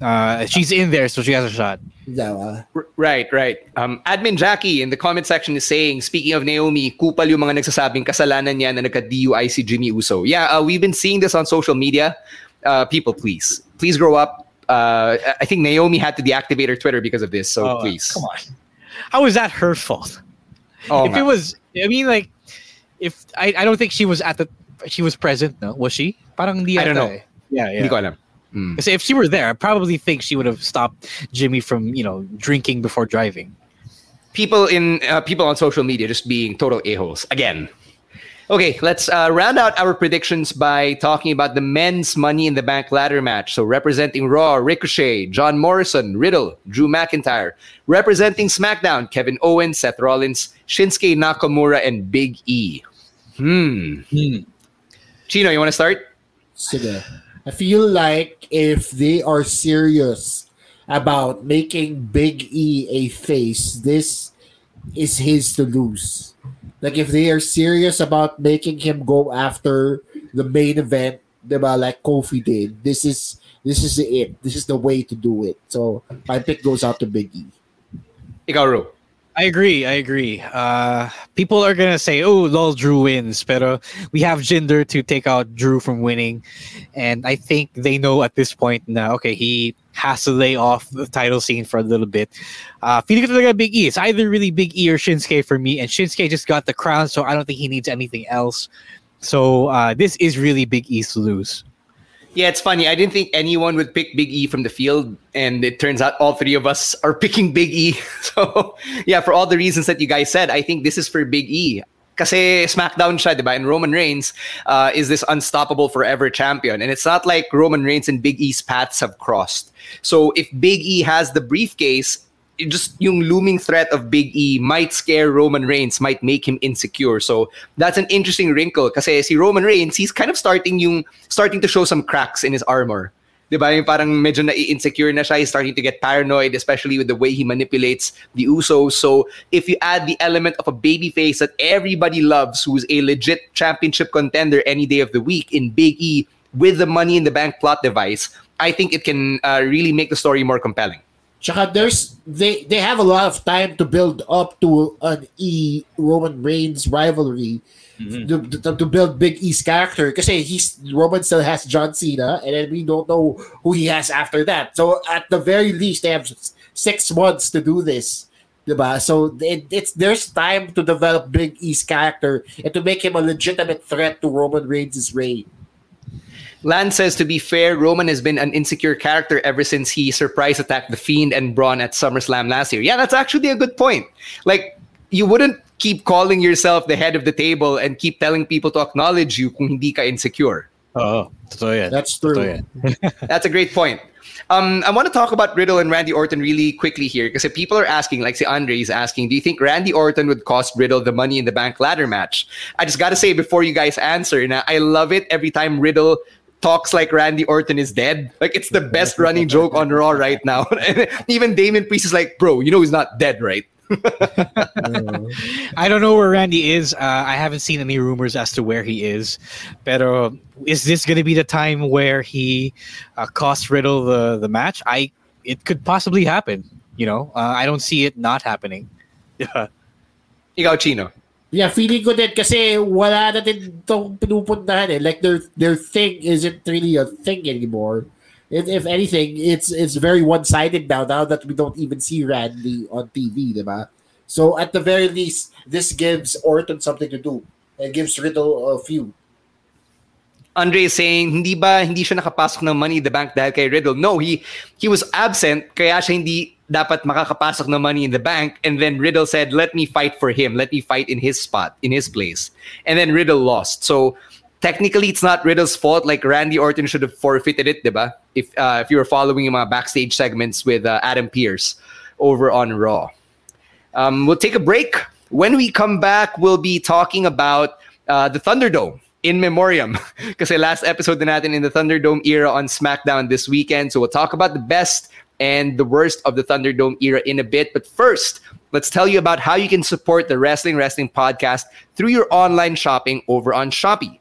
Uh, she's in there, so she has a shot. no, uh, R- Right, right. Um, Admin Jackie in the comment section is saying, speaking of Naomi, kupal yung mga nagsasabing kasalanan niya na nagka-DUI si Jimmy Uso. Yeah, uh, we've been seeing this on social media. Uh, people, please. Please grow up. Uh, I think Naomi had to deactivate her Twitter because of this, so Oh, please. come on. How is that her fault? Oh, if it was, I mean, like, if I, I don't think she was at the, she was present. No, was she? Parang hindi I don't know. eh. Yeah, Hindi yeah. ko alam. Mm. Kasi if she were there, I probably think she would have stopped Jimmy from, you know, drinking before driving. People in uh, people on social media just being total a-holes again. Okay, let's uh, round out our predictions by talking about the men's Money in the Bank ladder match. So representing Raw, Ricochet, John Morrison, Riddle, Drew McIntyre. Representing SmackDown, Kevin Owens, Seth Rollins, Shinsuke Nakamura, and Big E. Hmm. Chino, you want to start? sige. I feel like if they are serious about making Big E a face, this is his to lose. Like if they are serious about making him go after the main event, diba, like Kofi did, this is this is it. This is the way to do it. So my pick goes out to Big E. Ikaw, I agree. I agree. Uh, people are gonna say, "Oh, lol, Drew wins," pero we have Jinder to take out Drew from winning, and I think they know at this point now. Okay, he has to lay off the title scene for a little bit. Uh, feeling ko talaga Big E. It's either really Big E or Shinsuke for me, and Shinsuke just got the crown, so I don't think he needs anything else. So uh, this is really Big E's to lose. Yeah, it's funny. I didn't think anyone would pick Big E from the field, and it turns out all three of us are picking Big E. So, yeah, for all the reasons that you guys said, I think this is for Big E. Kasi SmackDown siya, diba? And Roman Reigns uh, is this unstoppable forever champion. And it's not like Roman Reigns and Big E's paths have crossed. So if Big E has the briefcase, just yung looming threat of Big E might scare Roman Reigns, might make him insecure. So that's an interesting wrinkle kasi si Roman Reigns, he's kind of starting yung starting to show some cracks in his armor. 'Di? Yung parang medyo na-insecure na siya, he's starting to get paranoid especially with the way he manipulates the Usos. So if you add the element of a babyface that everybody loves who's a legit championship contender any day of the week in Big E with the money in the bank plot device, I think it can uh, really make the story more compelling. Tsaka there's they they have a lot of time to build up to an E Roman Reigns rivalry. Mm-hmm. To, to, to build Big E's character because he's Roman still has John Cena and then we don't know who he has after that. So at the very least they have six months to do this. Diba? So it, it's there's time to develop Big E's character and to make him a legitimate threat to Roman Reigns' reign. Lance says, to be fair, Roman has been an insecure character ever since he surprise attacked The Fiend and Braun at SummerSlam last year. Yeah, that's actually a good point. Like, you wouldn't keep calling yourself the head of the table and keep telling people to acknowledge you kung hindi ka insecure. Oo. Totoo yan. That's true. Totoo yan. That's a great point. Um, I want to talk about Riddle and Randy Orton really quickly here because people are asking, like, say, Andre is asking, do you think Randy Orton would cost Riddle the Money in the Bank ladder match? I just got to say before you guys answer, na, I love it every time Riddle talks like Randy Orton is dead. Like, it's the best running joke on Raw right now. Even Damian Priest is like, bro, you know he's not dead, right? I don't know where Randy is. Uh, I haven't seen any rumors as to where he is. Pero is this going to be the time where he uh, costs Riddle the, the match? I it could possibly happen. You know, uh, I don't see it not happening. Yeah. Ikaw, Chino. Yeah, feeling ko din kasi wala na din itong pinupuntahan eh. Like their their thing isn't really a thing anymore. If, if anything, it's it's very one-sided now. Now that we don't even see Randy on TV, diba? So at the very least, this gives Orton something to do. It gives Riddle a few. Andre is saying, hindi ba hindi siya nakapasok ng Money in the Bank dahil kay Riddle? No, he he was absent kaya siya hindi dapat makakapasok ng Money in the Bank and then Riddle said, "Let me fight for him. Let me fight in his spot, in his place." And then Riddle lost. So technically it's not Riddle's fault. Like Randy Orton should have forfeited it, diba? If uh, if you were following yung backstage segments with uh, Adam Pearce over on Raw. Um, we'll take a break. When we come back, we'll be talking about uh, the Thunderdome in memoriam. Kasi last episode na natin in the Thunderdome era on SmackDown this weekend. So we'll talk about the best and the worst of the Thunderdome era in a bit. But first, let's tell you about how you can support the Wrestling Wrestling podcast through your online shopping over on Shopee.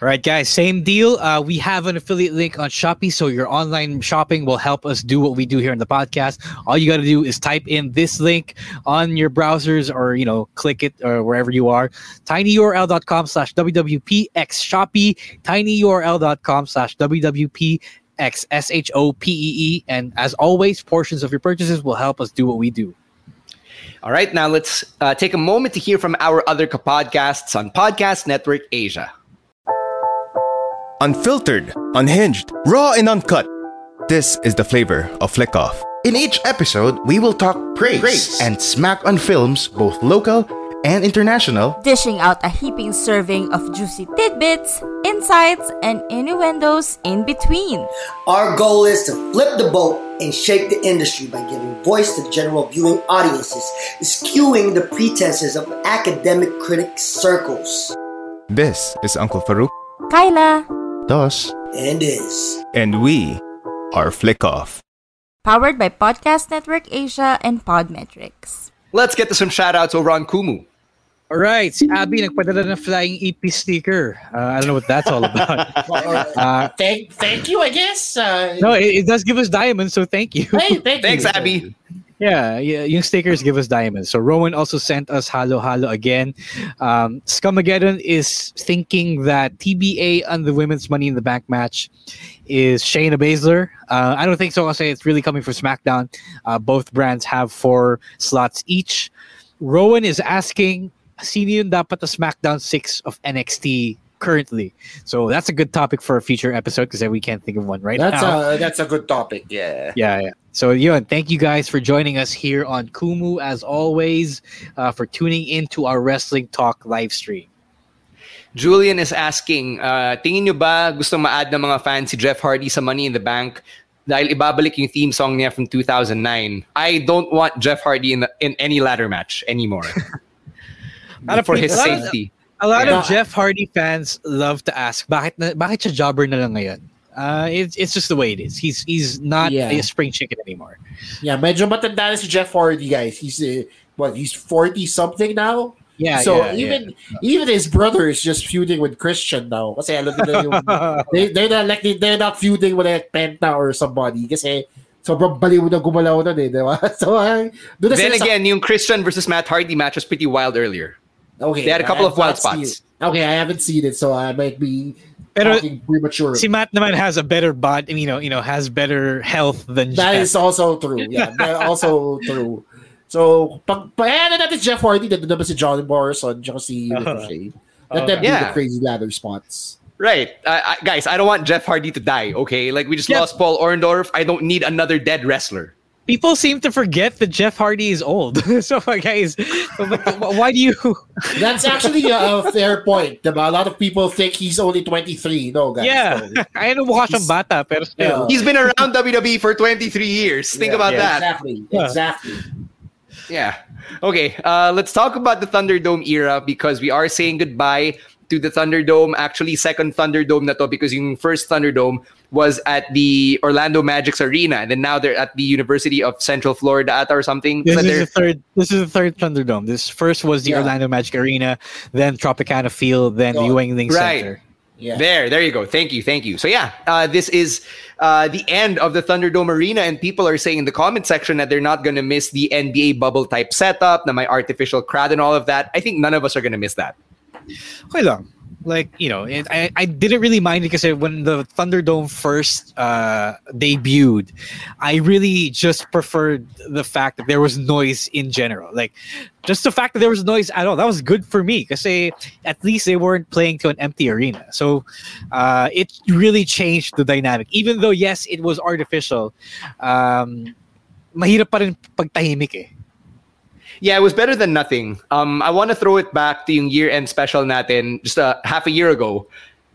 All right, guys, same deal. Uh, we have an affiliate link on Shopee, so your online shopping will help us do what we do here in the podcast. All you got to do is type in this link on your browsers or, you know, click it or wherever you are. tinyurl.com slash WWPX Shopee, tinyurl.com slash WWPX S-H-O-P-E-E. And as always, portions of your purchases will help us do what we do. All right, now let's uh, take a moment to hear from our other podcasts on Podcast Network Asia. Unfiltered, unhinged, raw and uncut. This is the flavor of Flick Off. In each episode, we will talk praise, praise, and smack on films, both local and international. Dishing out a heaping serving of juicy tidbits, insights, and innuendos in between. Our goal is to flip the boat and shake the industry by giving voice to the general viewing audiences, skewing the pretenses of academic critic circles. This is Uncle Farouk. Kyla. Dos. And is. And we are Flick Off. Powered by Podcast Network Asia and Podmetrics. Let's get to some shoutouts over on Kumu. All right, si Abby nagpadala ng flying EP sticker. Uh, I don't know what that's all about. Uh, thank, thank you, I guess. Uh, no, it, it does give us diamonds, so thank you. Hey, thank Thanks, you. Abby. Yeah, yeah, yung stickers give us diamonds. So Rowan also sent us halo halo again. Um, Scumageddon is thinking that TBA on the women's Money in the Bank match is Shayna Baszler. Uh, I don't think so. I'll say it's really coming from SmackDown. Uh, both brands have four slots each. Rowan is asking, sino yung dapat the SmackDown 6 of NXT currently? So that's a good topic for a future episode because then we can't think of one right That's now. a that's a good topic. Yeah. Yeah, yeah. So, yun, thank you guys for joining us here on Kumu, as always, uh, for tuning into our Wrestling Talk live stream. Julian is asking, uh, tingin nyo ba gusto ma-add ng mga fans si Jeff Hardy sa Money in the Bank dahil ibabalik yung theme song niya from 2009? I don't want Jeff Hardy in, the, in any ladder match anymore. Not for his a lot of- safety. A lot Yeah. of Jeff Hardy fans love to ask, bakit, na, bakit siya jobber na lang ngayon? Uh, it's, it's just the way it is. He's he's not Yeah. a spring chicken anymore. Yeah, medyo matanda na si Jeff Hardy, guys. He's uh, what? He's forty something now. Yeah, So yeah, even even his brother is just feuding with Christian now. Kasi alam nila yung they they're not like they, they're not feuding with like Penta or somebody. Kasi sobrang baliw na gumalaw nun eh, di ba? So, uh, doon na Then sila sa- again, yung Christian versus Matt Hardy match was pretty wild earlier. Okay, They had a couple I of wild have not seen spots. Okay, I haven't seen it, so I might be Pero talking premature. Si Matt naman has a better body, you know, you know, has better health than That Jeff. is also true. Yeah, that also true. So, pag paano natin si Jeff Hardy, nandun naman si John Morrison, tsaka si Uh-huh. Let them do Yeah. the crazy ladder spots. Right. I, I, guys, I don't want Jeff Hardy to die, okay? Like, we just Yeah. lost Paul Orndorff. I don't need another dead wrestler. People seem to forget that Jeff Hardy is old. so, guys, why do you? That's actually a, a fair point. A lot of people think he's only 23. No, guys. Yeah, no. I know mukha siyang bata, pero still. He's been around WWE for 23 years. Think Yeah, about yeah, that. Exactly. Yeah. Exactly. Yeah. Okay. Uh, let's talk about the Thunderdome era because we are saying goodbye to the Thunderdome. Actually, second Thunderdome na to because yung first Thunderdome was at the Orlando Magic's arena, and then now they're at the University of Central Florida ata or something. This But is the third. This is the third Thunderdome. This first was the Yeah. Orlando Magic Arena, then Tropicana Field, then the Oh, Yuengling right. Center. Yeah. There, there you go. Thank you, thank you. So yeah, uh, this is uh, the end of the Thunderdome arena, and people are saying in the comment section that they're not going to miss the NBA bubble type setup, na my artificial crowd and all of that. I think none of us are going to miss that. Okay lang. Like, you know, it, I, I didn't really mind because when the Thunderdome first uh, debuted, I really just preferred the fact that there was noise in general. Like, just the fact that there was noise at all, that was good for me because at least they weren't playing to an empty arena. So uh, it really changed the dynamic. Even though, yes, it was artificial, um, mahirap pa rin pagtahimik eh. Yeah, it was better than nothing. Um, I want to throw it back to yung year-end special natin just uh, half a year ago.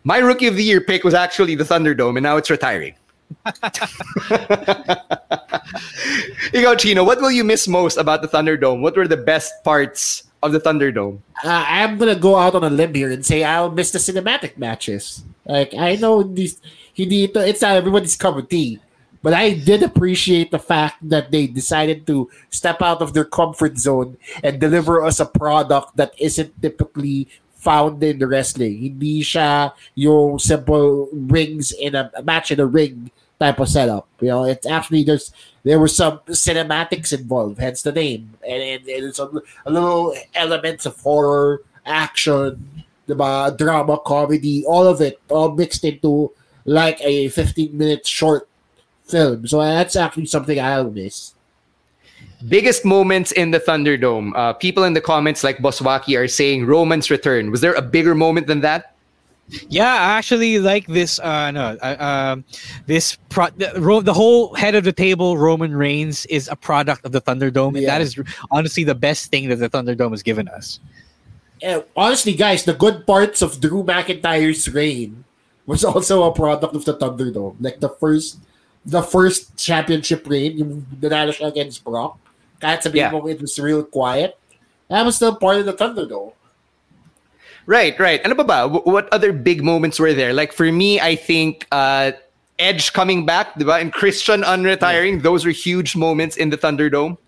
My rookie of the year pick was actually the Thunderdome, and now it's retiring. Ikaw, Chino, what will you miss most about the Thunderdome? What were the best parts of the Thunderdome? Uh, I'm gonna go out on a limb here and say I'll miss the cinematic matches. Like I know these, it's not everybody's cup of tea, but I did appreciate the fact that they decided to step out of their comfort zone and deliver us a product that isn't typically found in the wrestling. Hindi siya yung simple rings in a, a match in a ring type of setup. You know, it's actually there's there were some cinematics involved, hence the name, and, and, and it's a, little elements of horror, action, drama, comedy, all of it, all mixed into like a 15 minute short film. So that's actually something I'll miss. Biggest moments in the Thunderdome. Uh, people in the comments like Boswaki are saying Roman's return. Was there a bigger moment than that? Yeah, I actually like this. Uh, no, uh, um, this pro- the, Ro- the whole head of the table, Roman Reigns, is a product of the Thunderdome, and that is honestly the best thing that the Thunderdome has given us. And honestly, guys, the good parts of Drew McIntyre's reign was also a product of the Thunderdome. Like the first, the first championship reign, yung nanalo siya against Brock. Kahit sabihin Yeah. mo it was real quiet, that was still part of the Thunderdome. Right, right. Ano ba ba? What other big moments were there? Like for me, I think uh, Edge coming back, diba? and Christian unretiring. Those were huge moments in the Thunderdome.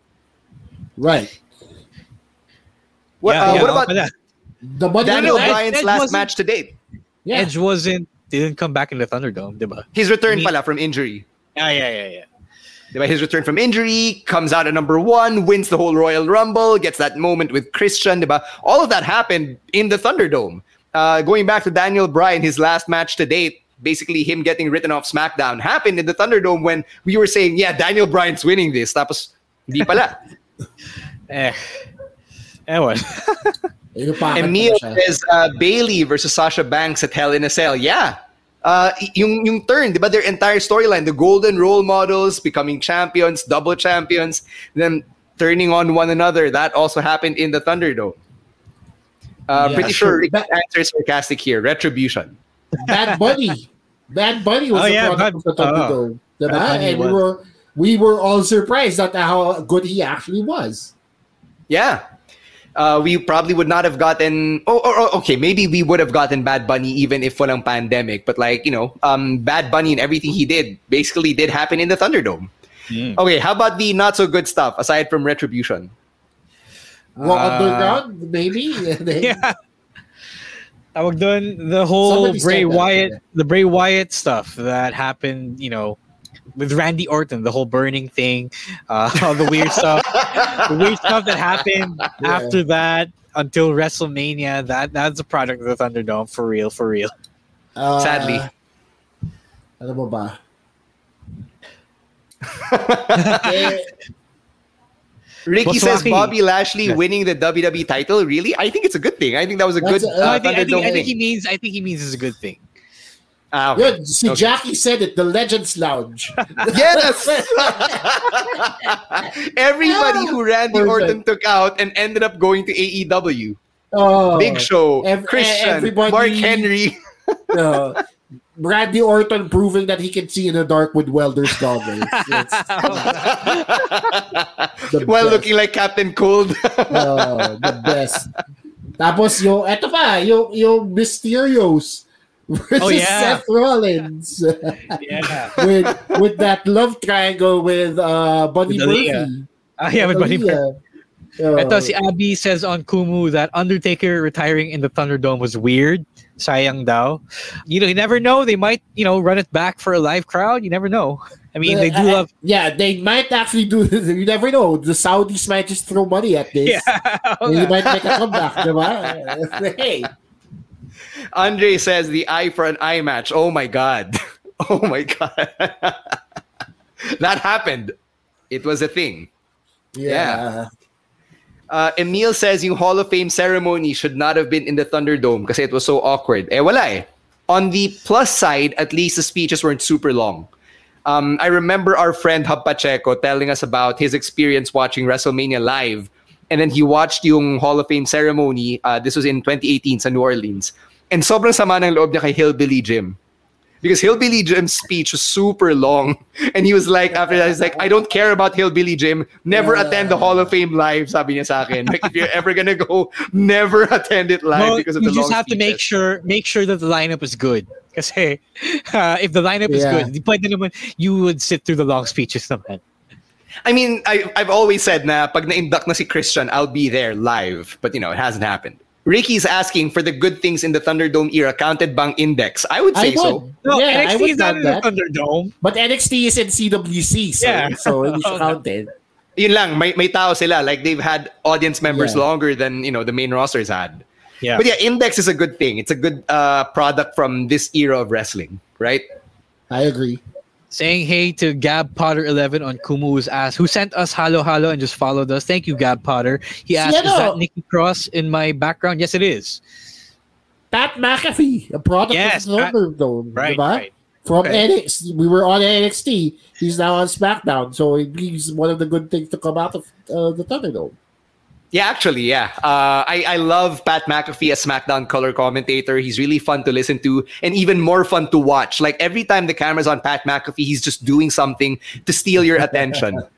Right. What, Yeah, uh, yeah, what about pala. The Monday Daniel Night- Bryan's Edge last match to date? Yeah. Edge wasn't didn't come back in the Thunderdome, diba? His return I mean- pala from injury. Yeah, yeah, yeah, yeah. Diba? His return from injury, comes out at number one, wins the whole Royal Rumble, gets that moment with Christian. Diba? All of that happened in the Thunderdome. Uh, going back to Daniel Bryan, his last match to date, basically him getting written off SmackDown, happened in the Thunderdome when we were saying, yeah, Daniel Bryan's winning this. Tapos, hindi pala. Eh, ewan. Inupakit Emil pa siya. says uh, Bayley versus Sasha Banks at Hell in a Cell. Yeah. Uh, y- yung, yung turn, di ba? Their entire storyline, the golden role models, becoming champions, double champions, then turning on one another. That also happened in the Thunderdome. Uh, Yeah, pretty sure. sure Rick's That- answer is sarcastic here. Retribution. Bad Bunny. Bad Bunny was Oh, a yeah, product Bad- of the Thunderdome. Diba? Bad Bunny And we were we were all surprised at how good he actually was. Yeah. Uh, we probably would not have gotten. Oh, oh, oh, okay. Maybe we would have gotten Bad Bunny even if walang pandemic. But like you know, um, Bad Bunny and everything he did basically did happen in the Thunderdome. Okay, how about the not so good stuff aside from Retribution? Well, Uh, underground, maybe. yeah. Tawag dun, the whole Somebody Bray said that, Wyatt, yeah. the Bray Wyatt stuff that happened, you know, with Randy Orton, the whole burning thing, uh, all the weird stuff, the weird stuff that happened Yeah. after that until WrestleMania. That that's a product of the Thunderdome for real, for real. Uh, Sadly. Ano mo ba? eh, Ricky says Waswaki. Bobby Lashley Yes. winning the WWE title. Really? I think it's a good thing. I think that was a That's good a- uh, I think, I think, I think he means I think he means it's a good thing. Ah, okay. yun, si Okay. Jackie said it, the Legends Lounge. Yes. Everybody who Randy Perfect. Orton took out and ended up going to AEW. Oh, Big Show, Ev- Christian, everybody- Mark Henry. uh, Randy Orton proving that he can see in the dark with welder's goggles. It's the While best. looking like Captain Cold. Oh, the best. Tapos yung, eto pa, yung, yung Mysterios versus Oh, yeah. Seth Rollins. Yeah. with with that love triangle with uh, With Aalyah. Murphy. Ah, yeah, with Bunny Aalyah. Oh. Ito, si Abby says on Kumu that Undertaker retiring in the Thunderdome was weird. Sayang daw. You know, you never know. They might, you know, run it back for a live crowd. You never know. I mean, they do Uh, love. Yeah, they might actually do this. You never know. The Saudis might just throw money at this. Yeah. And you might make a comeback, diba? Hey. Andre says the eye for an eye match. Oh my god. Oh my god. that happened. It was a thing. Yeah. Uh, Emil says yung Hall of Fame ceremony should not have been in the Thunderdome because it was so awkward. Eh, wala eh. On the plus side, at least the speeches weren't super long. Um, I remember our friend Hub Pacheco telling us about his experience watching WrestleMania live. And then he watched yung Hall of Fame ceremony. Uh, this was in 2018 sa New Orleans. And sobrang sama ng loob niya kay Hillbilly Jim. Because Hillbilly Jim's speech was super long. And he was like, after that, he's like, I don't care about Hillbilly Jim. Never Yeah. attend the Hall of Fame live, sabi niya sa akin. Like, if you're ever gonna go, never attend it live because of the long you just have to make sure make sure that the lineup is good. Kasi uh, if the lineup is Yeah. good, di pwede naman, you would sit through the long speeches naman. I mean, I, I've always said na pag na-induct na si Christian, I'll be there live. But, you know, it hasn't happened. Ricky's asking for the good things in the Thunderdome era counted bang NXT. I would say I so. No, yeah, I NXT would is not count in the. Thunderdome. But NXT is in CWC, so, Yeah. so hindi counted. Yun lang, may, may tao sila. Like, they've had audience members Yeah. longer than, you know, the main rosters had. Yeah. But yeah, NXT is a good thing. It's a good uh, product from this era of wrestling, right? I agree. Saying hey to Gab Potter 11 on Kumu's ass, who sent us Halo Halo and just followed us. Thank you, Gab Potter. He asked, is that Nikki Cross in my background? Yes, it is. Pat McAfee, a product Yes, of Pat- Thunderdome, Right, right. From. NXT, we were on NXT. He's now on SmackDown, so he's one of the good things to come out of uh, the Thunderdome. Yeah, actually, yeah. Uh, I, I love Pat McAfee as SmackDown color commentator. He's really fun to listen to and even more fun to watch. Like every time the camera's on Pat McAfee, he's just doing something to steal your attention.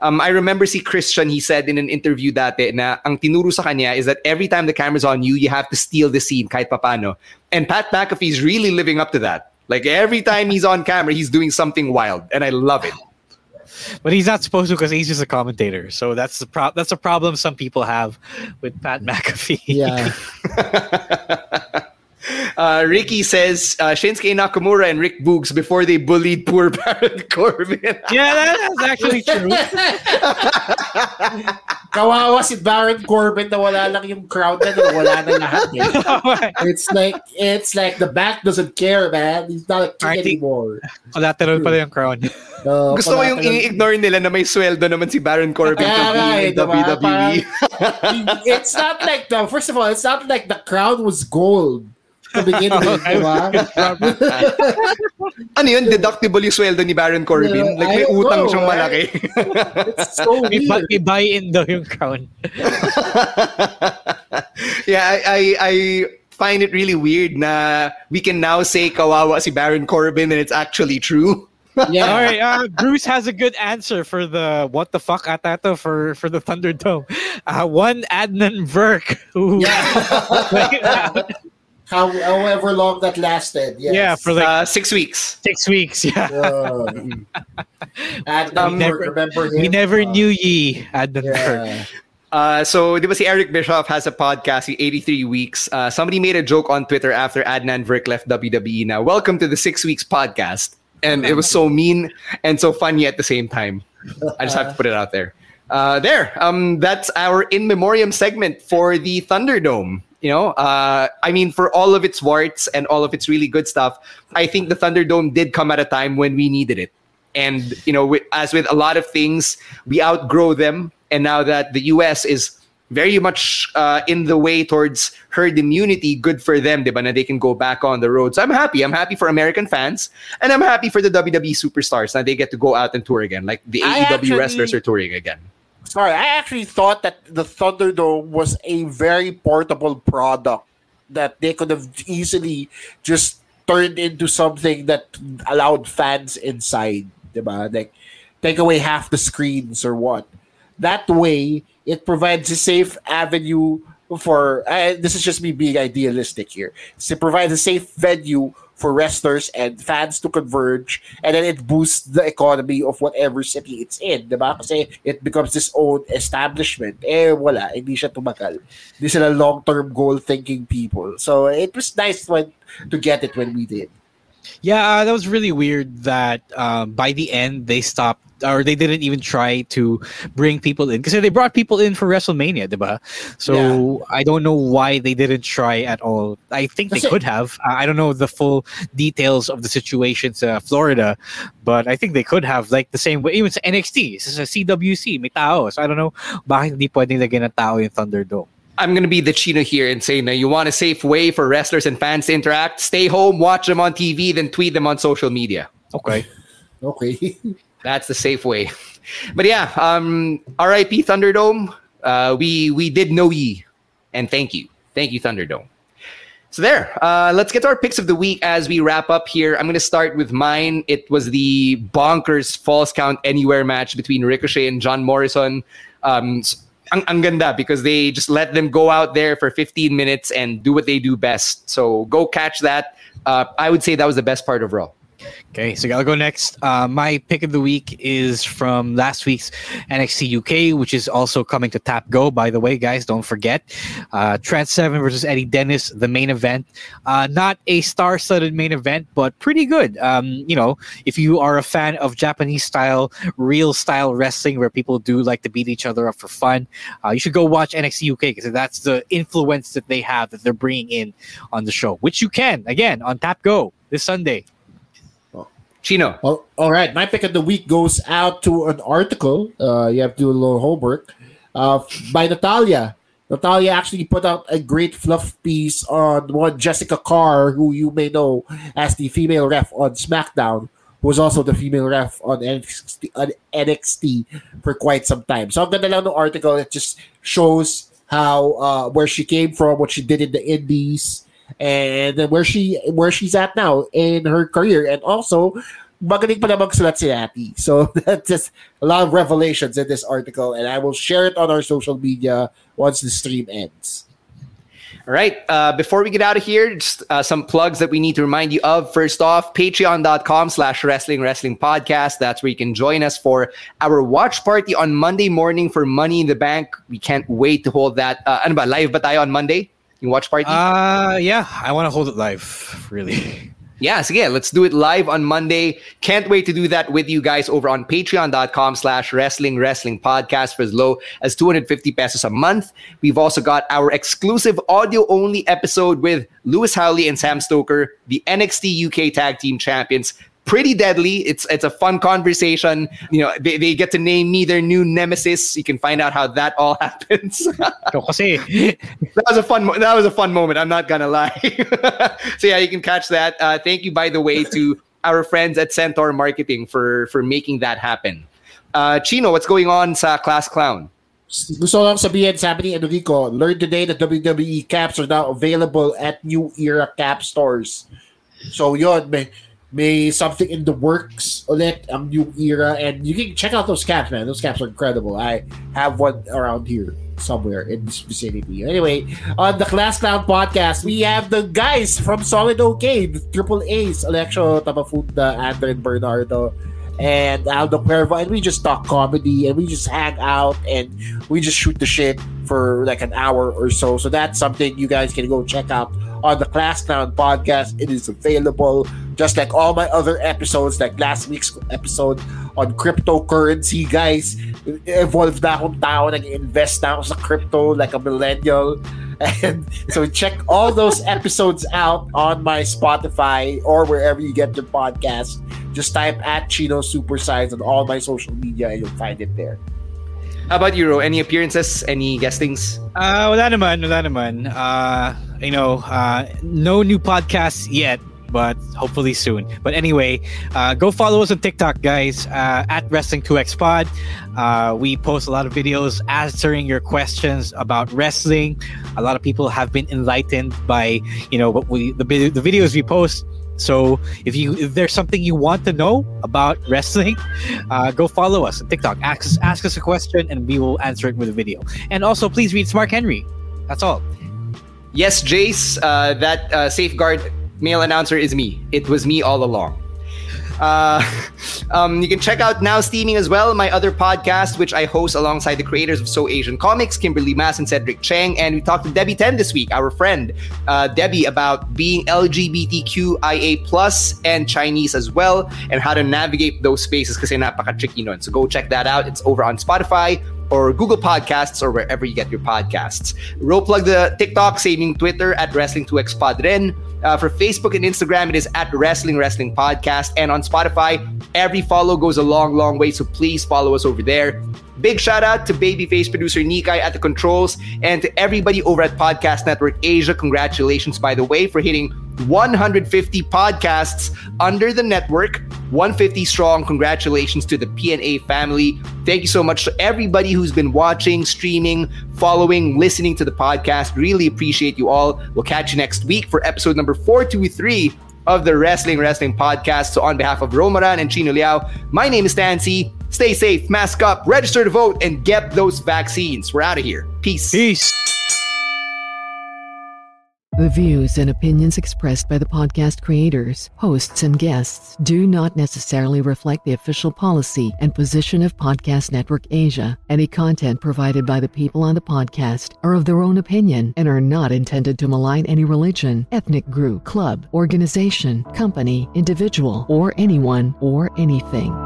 Um, I remember see Christian, he said in an interview dati na ang tinuro sa kanya is that every time the camera's on you, you have to steal the scene kahit papano. And Pat McAfee's really living up to that. Like every time he's on camera, he's doing something wild. And I love it. But he's not supposed to because he's just a commentator. So that's the pro- that's a problem some people have with Pat McAfee. Yeah. Uh, Ricky says uh, Shinsuke Nakamura and Rick Boogs before they bullied poor Baron Corbin. yeah, that's actually true. Kawawa si Baron Corbin na wala lang yung crowd na nun, wala na lahat eh. It's like, it's like the back doesn't care, man. He's not a king I think- anymore. Collateral pala yung crown. Uh, Gusto mo yung ini-ignore nila na may sweldo naman si Baron Corbin Kaya to nga be diba? WWE. Parang- it's not like the first of all, it's not like the crowd was gold to begin with, diba? ano yun? Deductible yung sweldo ni Baron Corbin? Yeah, like I may utang know, siyang right? malaki. It's so May, weird. bu- may buy-in daw yung crown. yeah, I, I, I find it really weird na we can now say kawawa si Baron Corbin and it's actually true. Yeah. All right, uh, Bruce has a good answer for the what the fuck atato for for the Thunderdome. Uh, one Adnan Virk who How, however long that lasted. Yes. yeah for like Uh, six weeks. six weeks. Yeah, Uh, and Um, remember, remember him? we never Uh, knew ye Adnan Virk. Yeah. Uh, so, di ba si Eric Bischoff has a podcast, yung 83 Weeks. Uh, somebody made a joke on Twitter after Adnan Virk left WWE now. Welcome to the Six Weeks podcast. and it was so mean and so funny at the same time. I just have to put it out there. Uh, there, um, that's our in memoriam segment for the Thunderdome. You know, uh, I mean, for all of its warts and all of its really good stuff, I think the Thunderdome did come at a time when we needed it. And you know, with, as with a lot of things, we outgrow them. And now that the U.S. is very much uh, in the way towards herd immunity, good for them, diba, na they can go back on the road. So I'm happy. I'm happy for American fans, and I'm happy for the WWE superstars that they get to go out and tour again. Like the I AEW actually- wrestlers are touring again. Sorry, I actually thought that the Thunderdome was a very portable product that they could have easily just turned into something that allowed fans inside, diba? Like take away half the screens or what. That way, it provides a safe avenue for. Uh, this is just me being idealistic here. So it provides a safe venue for wrestlers and fans to converge, and then it boosts the economy of whatever city it's in, diba? Kasi it becomes this own establishment. Eh, wala. Hindi siya tumagal. Hindi sila long-term goal-thinking people. So, it was nice when, to get it when we did. Yeah, uh, that was really weird that um, by the end they stopped or they didn't even try to bring people in because they brought people in for WrestleMania, diba? So I don't know why they didn't try at all. I think they Kasi- could have. I don't know the full details of the situation to Florida, but I think they could have like the same way. Even sa NXT, this is a CWC, may tao. So I don't know bakit hindi pwedeng lagyan ng tao yung Thunderdome. I'm gonna be the Chino here and say, now you want a safe way for wrestlers and fans to interact? Stay home, watch them on TV, then tweet them on social media. Okay. Okay. That's the safe way. But yeah, um, R.I.P. Thunderdome. Uh, we we did know ye, and thank you, thank you, Thunderdome. So there, uh, let's get to our picks of the week as we wrap up here. I'm going to start with mine. It was the bonkers falls count anywhere match between Ricochet and John Morrison. Um, ang, ang ganda because they just let them go out there for 15 minutes and do what they do best. So go catch that. Uh, I would say that was the best part of Raw. Okay, so I'll go next. Uh, my pick of the week is from last week's NXT UK, which is also coming to Tap Go. By the way, guys, don't forget. Uh, Trent Seven versus Eddie Dennis, the main event. Uh, not a star-studded main event, but pretty good. Um, you know, if you are a fan of Japanese style, real style wrestling, where people do like to beat each other up for fun, uh, you should go watch NXT UK because that's the influence that they have that they're bringing in on the show, which you can again on Tap Go this Sunday. Chino. Well, all right. My pick of the week goes out to an article. Uh, you have to do a little homework uh, by Natalya. Natalya actually put out a great fluff piece on one Jessica Carr, who you may know as the female ref on SmackDown, who was also the female ref on NXT, on NXT for quite some time. So I'm gonna lang ng article. It just shows how uh, where she came from, what she did in the Indies, and then where she where she's at now in her career, and also magaling pala magsulat si Nattie. So that's just a lot of revelations in this article, and I will share it on our social media once the stream ends. All right. Uh, before we get out of here, just uh, some plugs that we need to remind you of. First off, patreon.com slash wrestling wrestling podcast. That's where you can join us for our watch party on Monday morning for Money in the Bank. We can't wait to hold that. Uh, ano ba, live ba tayo on Monday? Yung watch party? Uh, yeah, I want to hold it live, really. Yeah, so yeah, let's do it live on Monday. Can't wait to do that with you guys over on patreon.com slash wrestling wrestling podcast for as low as 250 pesos a month. We've also got our exclusive audio only episode with Lewis Howley and Sam Stoker, the NXT UK tag team champions. Pretty deadly. It's it's a fun conversation. You know, they, they get to name me their new nemesis. You can find out how that all happens. that was a fun. That was a fun moment. I'm not gonna lie. so yeah, you can catch that. Uh, thank you, by the way, to our friends at Centaur Marketing for for making that happen. Uh, Chino, what's going on sa Class Clown? Gusto ko lang sabihin, sabi ni Enrico, learn today that WWE caps are now available at New Era Cap stores. So yun, may, may something in the works ulit ang New Era and you can check out those caps, man. Those caps are incredible. I have one around here somewhere in this vicinity. Anyway, on the Class Clown podcast, we have the guys from Solid OK, the Triple A's, Alexio Tapafunda, Andren Bernardo, and Aldo Cuervo, and we just talk comedy and we just hang out and we just shoot the shit for like an hour or so. So that's something you guys can go check out on the Class Clown podcast. It is available just like all my other episodes, like last week's episode on cryptocurrency, guys. Evolved na akong tao, nag-invest na ako sa crypto like a millennial. And so check all those episodes out on my Spotify or wherever you get your podcast. Just type at Chino Supersize on all my social media and you'll find it there. How about you, Ro? Any appearances? Any guestings? Uh, wala naman, wala naman. Uh, you know, uh, no new podcasts yet, but hopefully soon. But anyway, uh, go follow us on TikTok, guys, uh, at Wrestling2XPod. Uh, we post a lot of videos answering your questions about wrestling. A lot of people have been enlightened by, you know, what we the, the videos we post. So if you if there's something you want to know about wrestling, uh, go follow us on TikTok. Ask us, ask us a question and we will answer it with a video. And also, please read Smart Henry. That's all. Yes, Jace, uh, that uh, safeguard male announcer is me. It was me all along. Uh, um, you can check out Now Steaming as well, my other podcast, which I host alongside the creators of So Asian Comics, Kimberly Mass and Cedric Chang. And we talked to Debbie Ten this week, our friend uh, Debbie, about being LGBTQIA plus and Chinese as well, and how to navigate those spaces kasi napaka-tricky nun. So go check that out. It's over on Spotify, or Google Podcasts or wherever you get your podcasts. Roll plug the TikTok, saving Twitter at Wrestling2XPod rin. Uh, for Facebook and Instagram, it is at Wrestling Wrestling Podcast. And on Spotify, every follow goes a long, long way. So please follow us over there. Big shout out to babyface producer Nikai at the controls and to everybody over at Podcast Network Asia. Congratulations, by the way, for hitting 150 podcasts under the network, 150 strong. Congratulations to the PNA family. Thank you so much to everybody who's been watching, streaming, following, listening to the podcast. Really appreciate you all. We'll catch you next week for episode number 423 of the Wrestling Wrestling Podcast. So, on behalf of Ro Maran and Chino Liao, my name is Stan Sy. Stay safe, mask up, register to vote, and get those vaccines. We're out of here. Peace. Peace. The views and opinions expressed by the podcast creators, hosts, and guests do not necessarily reflect the official policy and position of Podcast Network Asia. Any content provided by the people on the podcast are of their own opinion and are not intended to malign any religion, ethnic group, club, organization, company, individual, or anyone or anything.